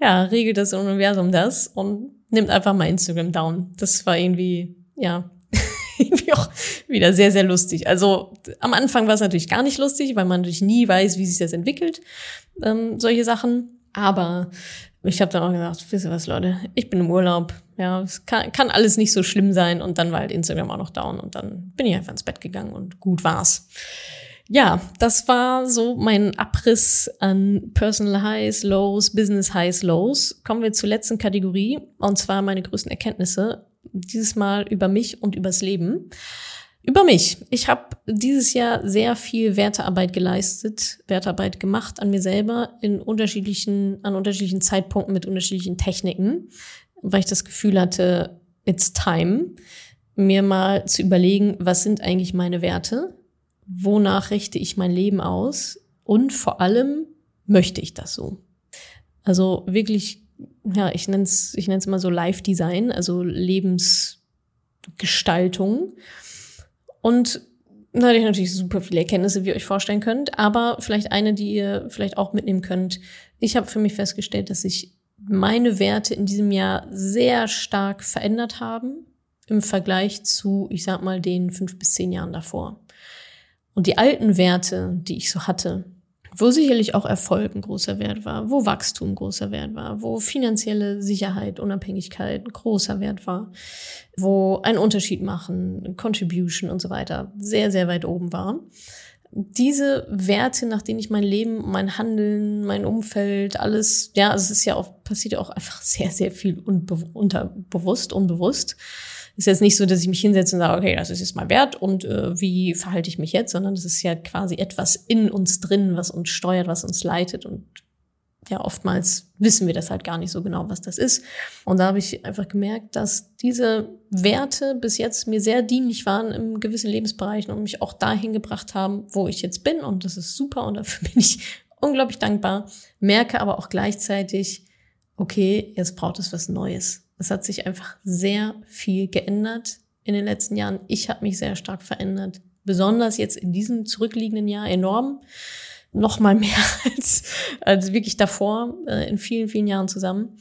ja, regelt das Universum das und nimmt einfach mal Instagram down. Das war irgendwie, ja, irgendwie auch wieder sehr, sehr lustig. Also am Anfang war es natürlich gar nicht lustig, weil man natürlich nie weiß, wie sich das entwickelt, ähm, solche Sachen. Aber ich habe dann auch gesagt, wisst ihr was, Leute, ich bin im Urlaub. Ja, es kann, kann alles nicht so schlimm sein. Und dann war halt Instagram auch noch down. Und dann bin ich einfach ins Bett gegangen und gut war's. Ja, das war so mein Abriss an Personal Highs, Lows, Business Highs, Lows. Kommen wir zur letzten Kategorie. Und zwar meine größten Erkenntnisse. Dieses Mal über mich und übers Leben. Über mich. Ich habe dieses Jahr sehr viel Wertearbeit geleistet, Wertearbeit gemacht an mir selber in unterschiedlichen, an unterschiedlichen Zeitpunkten mit unterschiedlichen Techniken, weil ich das Gefühl hatte, it's time, mir mal zu überlegen, was sind eigentlich meine Werte? Wonach richte ich mein Leben aus? Und vor allem, möchte ich das so? Also wirklich, ja, ich nenne es ich nenn's immer so Live-Design, also Lebensgestaltung. Und da hatte ich natürlich super viele Erkenntnisse, wie ihr euch vorstellen könnt, aber vielleicht eine, die ihr vielleicht auch mitnehmen könnt. Ich habe für mich festgestellt, dass sich meine Werte in diesem Jahr sehr stark verändert haben im Vergleich zu, ich sag mal, den fünf bis zehn Jahren davor. Und die alten Werte, die ich so hatte, wo sicherlich auch Erfolg ein großer Wert war, wo Wachstum großer Wert war, wo finanzielle Sicherheit, Unabhängigkeit ein großer Wert war, wo ein Unterschied machen, Contribution und so weiter sehr, sehr weit oben war. Diese Werte, nach denen ich mein Leben, mein Handeln, mein Umfeld, alles, ja, also es ist ja auch, passiert ja auch einfach sehr, sehr viel unbe unterbewusst, unbewusst ist jetzt nicht so, dass ich mich hinsetze und sage, okay, das ist jetzt mal wert und äh, wie verhalte ich mich jetzt, sondern das ist ja quasi etwas in uns drin, was uns steuert, was uns leitet und ja, oftmals wissen wir das halt gar nicht so genau, was das ist. Und da habe ich einfach gemerkt, dass diese Werte bis jetzt mir sehr dienlich waren in gewissen Lebensbereichen und mich auch dahin gebracht haben, wo ich jetzt bin. Und das ist super und dafür bin ich unglaublich dankbar. Merke aber auch gleichzeitig, okay, jetzt braucht es was Neues. Es hat sich einfach sehr viel geändert in den letzten Jahren. Ich habe mich sehr stark verändert. Besonders jetzt in diesem zurückliegenden Jahr enorm. Noch mal mehr als, als wirklich davor, äh, in vielen, vielen Jahren zusammen.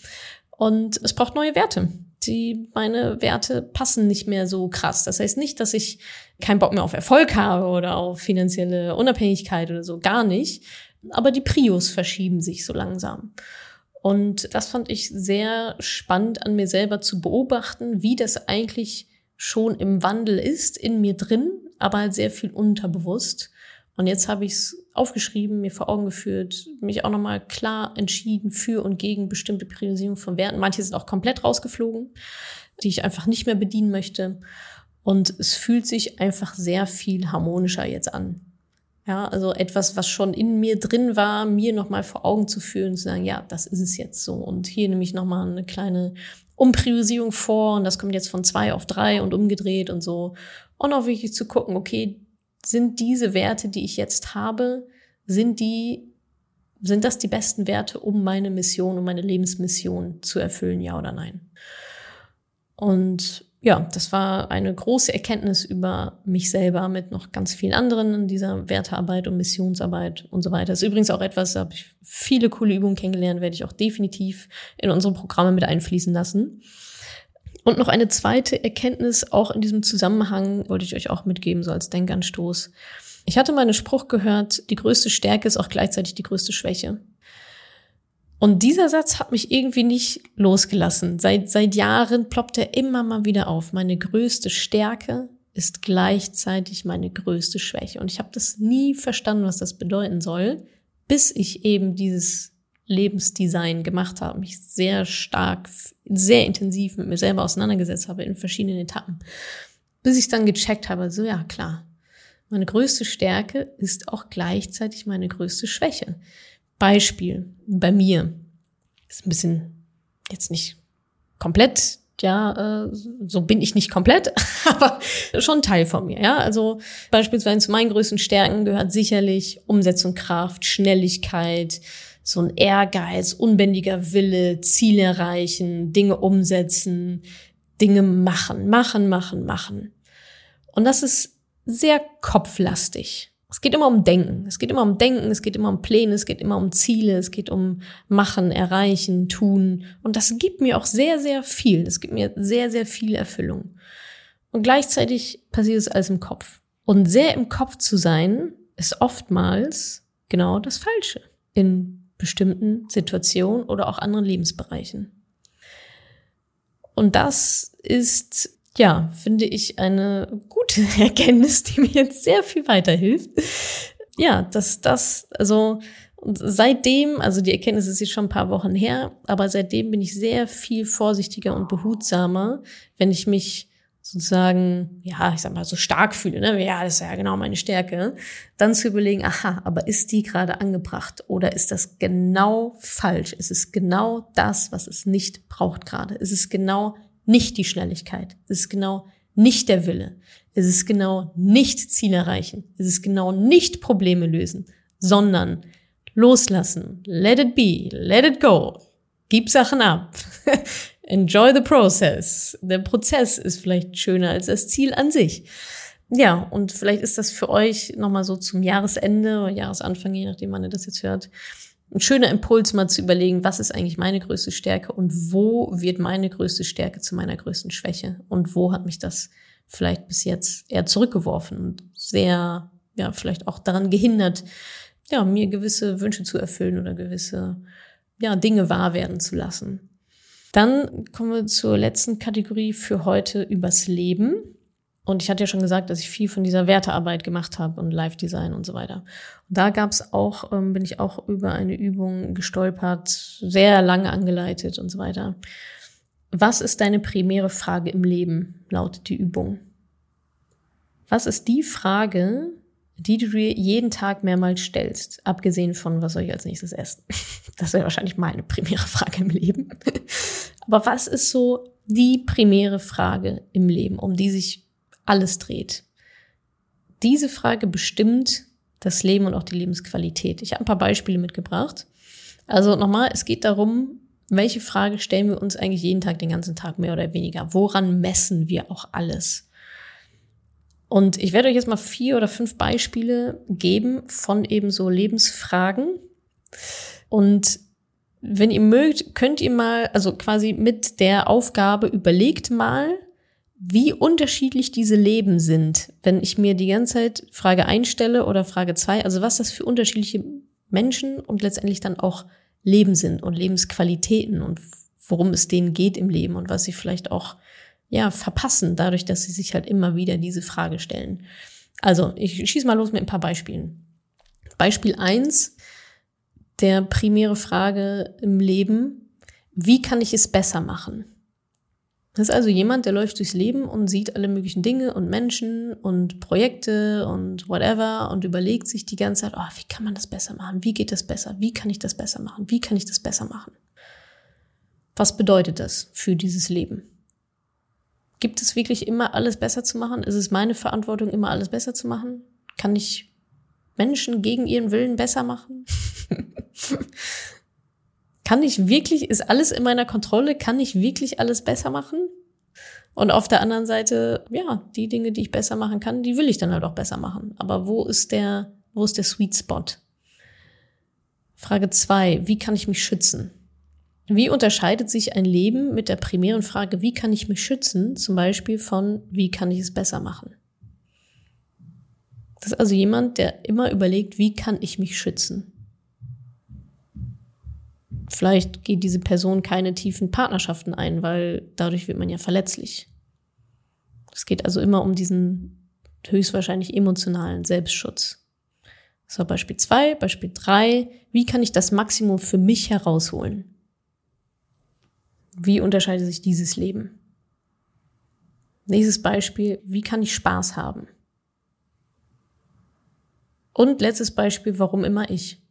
Und es braucht neue Werte. Die, meine Werte passen nicht mehr so krass. Das heißt nicht, dass ich keinen Bock mehr auf Erfolg habe oder auf finanzielle Unabhängigkeit oder so. Gar nicht. Aber die Prios verschieben sich so langsam. Und das fand ich sehr spannend an mir selber zu beobachten, wie das eigentlich schon im Wandel ist, in mir drin, aber halt sehr viel unterbewusst. Und jetzt habe ich es aufgeschrieben, mir vor Augen geführt, mich auch nochmal klar entschieden für und gegen bestimmte Priorisierung von Werten. Manche sind auch komplett rausgeflogen, die ich einfach nicht mehr bedienen möchte. Und es fühlt sich einfach sehr viel harmonischer jetzt an. Ja, also etwas, was schon in mir drin war, mir nochmal vor Augen zu führen, zu sagen, ja, das ist es jetzt so. Und hier nehme ich nochmal eine kleine Umpriorisierung vor und das kommt jetzt von zwei auf drei und umgedreht und so. Und auch wirklich zu gucken, okay, sind diese Werte, die ich jetzt habe, sind die, sind das die besten Werte, um meine Mission, um meine Lebensmission zu erfüllen, ja oder nein? Und ja, das war eine große Erkenntnis über mich selber mit noch ganz vielen anderen in dieser Wertearbeit und Missionsarbeit und so weiter. Das ist übrigens auch etwas, da habe ich viele coole Übungen kennengelernt, werde ich auch definitiv in unsere Programme mit einfließen lassen. Und noch eine zweite Erkenntnis, auch in diesem Zusammenhang, wollte ich euch auch mitgeben, so als Denkanstoß. Ich hatte mal einen Spruch gehört, die größte Stärke ist auch gleichzeitig die größte Schwäche. Und dieser Satz hat mich irgendwie nicht losgelassen. Seit, seit Jahren ploppt er immer mal wieder auf. Meine größte Stärke ist gleichzeitig meine größte Schwäche. Und ich habe das nie verstanden, was das bedeuten soll, bis ich eben dieses Lebensdesign gemacht habe, mich sehr stark, sehr intensiv mit mir selber auseinandergesetzt habe in verschiedenen Etappen. Bis ich dann gecheckt habe, so ja, klar, meine größte Stärke ist auch gleichzeitig meine größte Schwäche. Beispiel bei mir ist ein bisschen jetzt nicht komplett, ja, äh, so bin ich nicht komplett, aber schon Teil von mir, ja. Also beispielsweise zu meinen größten Stärken gehört sicherlich Umsetzung, Kraft, Schnelligkeit, so ein Ehrgeiz, unbändiger Wille, Ziele erreichen, Dinge umsetzen, Dinge machen, machen, machen, machen. Und das ist sehr kopflastig. Es geht immer um Denken. Es geht immer um Denken, es geht immer um Pläne, es geht immer um Ziele, es geht um Machen, Erreichen, Tun. Und das gibt mir auch sehr, sehr viel. Das gibt mir sehr, sehr viel Erfüllung. Und gleichzeitig passiert es alles im Kopf. Und sehr im Kopf zu sein, ist oftmals genau das Falsche in bestimmten Situationen oder auch anderen Lebensbereichen. Und das ist ja, finde ich eine gute Erkenntnis, die mir jetzt sehr viel weiterhilft. Ja, dass das, also seitdem, also die Erkenntnis ist jetzt schon ein paar Wochen her, aber seitdem bin ich sehr viel vorsichtiger und behutsamer, wenn ich mich sozusagen, ja, ich sag mal, so stark fühle, ne? Ja, das ist ja genau meine Stärke. Dann zu überlegen, aha, aber ist die gerade angebracht oder ist das genau falsch? Ist es genau das, was es nicht braucht gerade? Ist es genau nicht die Schnelligkeit. Es ist genau nicht der Wille. Es ist genau nicht Ziel erreichen. Es ist genau nicht Probleme lösen, sondern loslassen. Let it be. Let it go. Gib Sachen ab. Enjoy the process. Der Prozess ist vielleicht schöner als das Ziel an sich. Ja, und vielleicht ist das für euch nochmal so zum Jahresende oder Jahresanfang, je nachdem, wann ihr das jetzt hört, ein schöner Impuls, mal zu überlegen, was ist eigentlich meine größte Stärke und wo wird meine größte Stärke zu meiner größten Schwäche und wo hat mich das vielleicht bis jetzt eher zurückgeworfen und sehr, ja, vielleicht auch daran gehindert, ja, mir gewisse Wünsche zu erfüllen oder gewisse, ja, Dinge wahr werden zu lassen. Dann kommen wir zur letzten Kategorie für heute übers Leben. Und ich hatte ja schon gesagt, dass ich viel von dieser Wertearbeit gemacht habe und Live-Design und so weiter. Und da gab es auch, ähm, bin ich auch über eine Übung gestolpert, sehr lange angeleitet und so weiter. Was ist deine primäre Frage im Leben, lautet die Übung. Was ist die Frage, die du dir jeden Tag mehrmals stellst, abgesehen von, was soll ich als nächstes essen? Das wäre wahrscheinlich meine primäre Frage im Leben. Aber was ist so die primäre Frage im Leben, um die sich alles dreht. Diese Frage bestimmt das Leben und auch die Lebensqualität. Ich habe ein paar Beispiele mitgebracht. Also nochmal, es geht darum, welche Frage stellen wir uns eigentlich jeden Tag, den ganzen Tag mehr oder weniger? Woran messen wir auch alles? Und ich werde euch jetzt mal vier oder fünf Beispiele geben von eben so Lebensfragen. Und wenn ihr mögt, könnt ihr mal, also quasi mit der Aufgabe überlegt mal, wie unterschiedlich diese Leben sind, wenn ich mir die ganze Zeit Frage einstelle oder Frage zwei, also was das für unterschiedliche Menschen und letztendlich dann auch Leben sind und Lebensqualitäten und worum es denen geht im Leben und was sie vielleicht auch ja verpassen, dadurch, dass sie sich halt immer wieder diese Frage stellen. Also, ich schieße mal los mit ein paar Beispielen. Beispiel eins der primäre Frage im Leben, wie kann ich es besser machen? Das ist also jemand, der läuft durchs Leben und sieht alle möglichen Dinge und Menschen und Projekte und whatever und überlegt sich die ganze Zeit, oh, wie kann man das besser machen? Wie geht das besser? Wie kann ich das besser machen? Wie kann ich das besser machen? Was bedeutet das für dieses Leben? Gibt es wirklich immer alles besser zu machen? Ist es meine Verantwortung, immer alles besser zu machen? Kann ich Menschen gegen ihren Willen besser machen? Kann ich wirklich, ist alles in meiner Kontrolle? Kann ich wirklich alles besser machen? Und auf der anderen Seite, ja, die Dinge, die ich besser machen kann, die will ich dann halt auch besser machen. Aber wo ist der, wo ist der Sweet Spot? Frage zwei: Wie kann ich mich schützen? Wie unterscheidet sich ein Leben mit der primären Frage, wie kann ich mich schützen, zum Beispiel von, wie kann ich es besser machen? Das ist also jemand, der immer überlegt, wie kann ich mich schützen? Vielleicht geht diese Person keine tiefen Partnerschaften ein, weil dadurch wird man ja verletzlich. Es geht also immer um diesen höchstwahrscheinlich emotionalen Selbstschutz. War Beispiel zwei. Beispiel drei. Wie kann ich das Maximum für mich herausholen? Wie unterscheidet sich dieses Leben? Nächstes Beispiel, wie kann ich Spaß haben? Und letztes Beispiel, warum immer ich?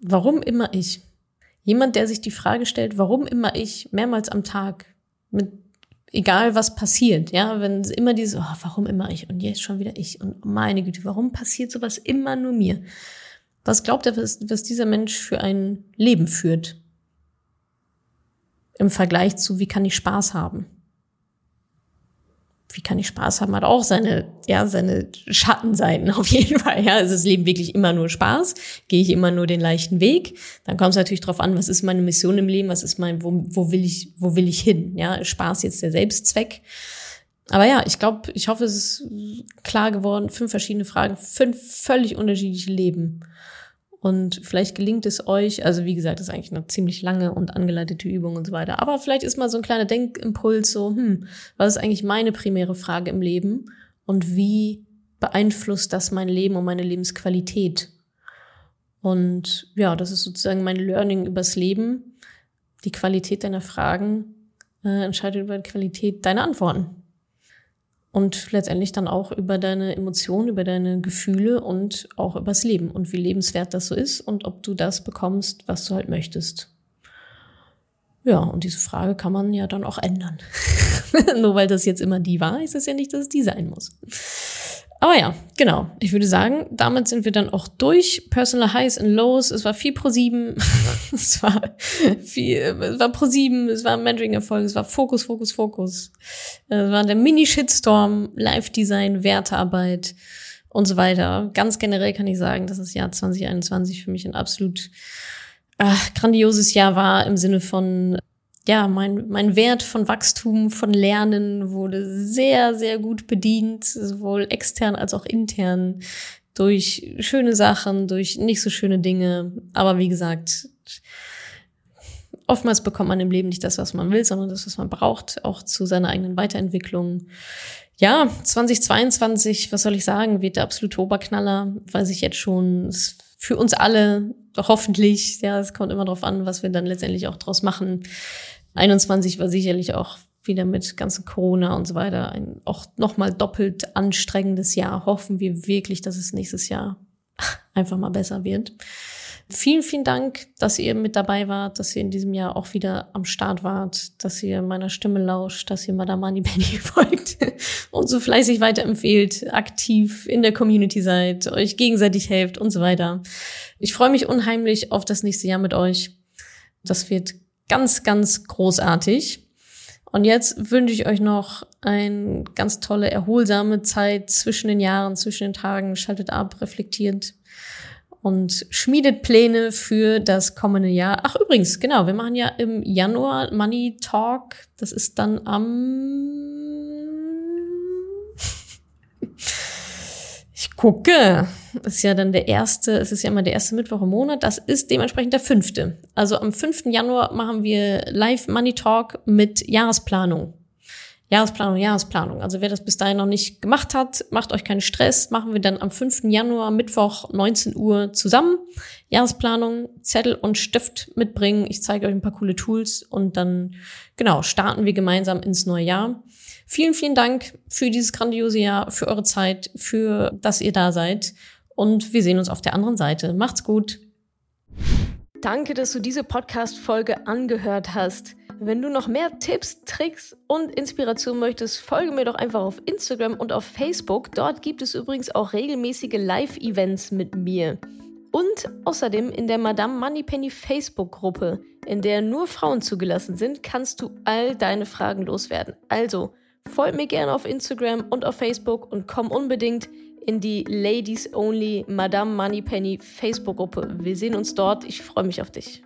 Warum immer ich? Jemand, der sich die Frage stellt, warum immer ich, mehrmals am Tag, mit egal was passiert, ja, wenn immer dieses, oh, warum immer ich und jetzt schon wieder ich und meine Güte, warum passiert sowas immer nur mir? Was glaubt er, was, was dieser Mensch für ein Leben führt? im Vergleich zu, wie kann ich Spaß haben? Wie kann ich Spaß haben? Hat auch seine, ja, seine Schattenseiten auf jeden Fall. Ja, ist das Leben wirklich immer nur Spaß? Gehe ich immer nur den leichten Weg? Dann kommt es natürlich darauf an, was ist meine Mission im Leben? Was ist mein, wo, wo will ich, wo will ich hin? Ja, ist Spaß jetzt der Selbstzweck? Aber ja, ich glaube, ich hoffe, es ist klar geworden. Fünf verschiedene Fragen, fünf völlig unterschiedliche Leben. Und vielleicht gelingt es euch, also wie gesagt, das ist eigentlich eine ziemlich lange und angeleitete Übung und so weiter. Aber vielleicht ist mal so ein kleiner Denkimpuls so, hm, was ist eigentlich meine primäre Frage im Leben? Und wie beeinflusst das mein Leben und meine Lebensqualität? Und ja, das ist sozusagen mein Learning übers Leben. Die Qualität deiner Fragen äh, entscheidet über die Qualität deiner Antworten und letztendlich dann auch über deine Emotionen, über deine Gefühle und auch übers Leben und wie lebenswert das so ist und ob du das bekommst, was du halt möchtest. Ja, und diese Frage kann man ja dann auch ändern. Nur weil das jetzt immer die war, ist es ja nicht, dass es die sein muss. Aber ja, genau. Ich würde sagen, damit sind wir dann auch durch. Personal Highs and Lows. Es war viel pro sieben. es war viel, es war pro sieben. Es war Mentoring-Erfolg. Es war Fokus, Fokus, Fokus. Es war der Mini-Shitstorm, Live-Design, Wertearbeit und so weiter. Ganz generell kann ich sagen, dass das Jahr 2021 für mich ein absolut ach, grandioses Jahr war im Sinne von ja, mein, mein Wert von Wachstum, von Lernen wurde sehr, sehr gut bedient, sowohl extern als auch intern, durch schöne Sachen, durch nicht so schöne Dinge. Aber wie gesagt, oftmals bekommt man im Leben nicht das, was man will, sondern das, was man braucht, auch zu seiner eigenen Weiterentwicklung. Ja, 2022, was soll ich sagen, wird der absolute Oberknaller, weiß ich jetzt schon, für uns alle hoffentlich, ja, es kommt immer darauf an, was wir dann letztendlich auch draus machen. 21 war sicherlich auch wieder mit ganzen Corona und so weiter ein auch nochmal doppelt anstrengendes Jahr. Hoffen wir wirklich, dass es nächstes Jahr einfach mal besser wird. Vielen, vielen Dank, dass ihr mit dabei wart, dass ihr in diesem Jahr auch wieder am Start wart, dass ihr meiner Stimme lauscht, dass ihr Madame Penny folgt und so fleißig weiterempfehlt, aktiv in der Community seid, euch gegenseitig helft und so weiter. Ich freue mich unheimlich auf das nächste Jahr mit euch. Das wird ganz, ganz großartig. Und jetzt wünsche ich euch noch eine ganz tolle, erholsame Zeit zwischen den Jahren, zwischen den Tagen. Schaltet ab, reflektiert und schmiedet Pläne für das kommende Jahr. Ach, übrigens, genau, wir machen ja im Januar Money Talk. Das ist dann am ich gucke. Das ist ja dann der erste, es ist ja immer der erste Mittwoch im Monat. Das ist dementsprechend der fünfte. Also am 5. Januar machen wir Live Money Talk mit Jahresplanung. Jahresplanung, Jahresplanung. Also wer das bis dahin noch nicht gemacht hat, macht euch keinen Stress. Machen wir dann am 5. Januar, Mittwoch, 19 Uhr zusammen. Jahresplanung, Zettel und Stift mitbringen. Ich zeige euch ein paar coole Tools und dann, genau, starten wir gemeinsam ins neue Jahr. Vielen, vielen Dank für dieses grandiose Jahr, für eure Zeit, für dass ihr da seid. Und wir sehen uns auf der anderen Seite. Macht's gut. Danke, dass du diese Podcast-Folge angehört hast. Wenn du noch mehr Tipps, Tricks und Inspiration möchtest, folge mir doch einfach auf Instagram und auf Facebook. Dort gibt es übrigens auch regelmäßige Live-Events mit mir. Und außerdem in der Madame Moneypenny Facebook-Gruppe, in der nur Frauen zugelassen sind, kannst du all deine Fragen loswerden. Also folg mir gerne auf Instagram und auf Facebook und komm unbedingt in die Ladies Only Madame Moneypenny Facebook-Gruppe. Wir sehen uns dort. Ich freue mich auf dich.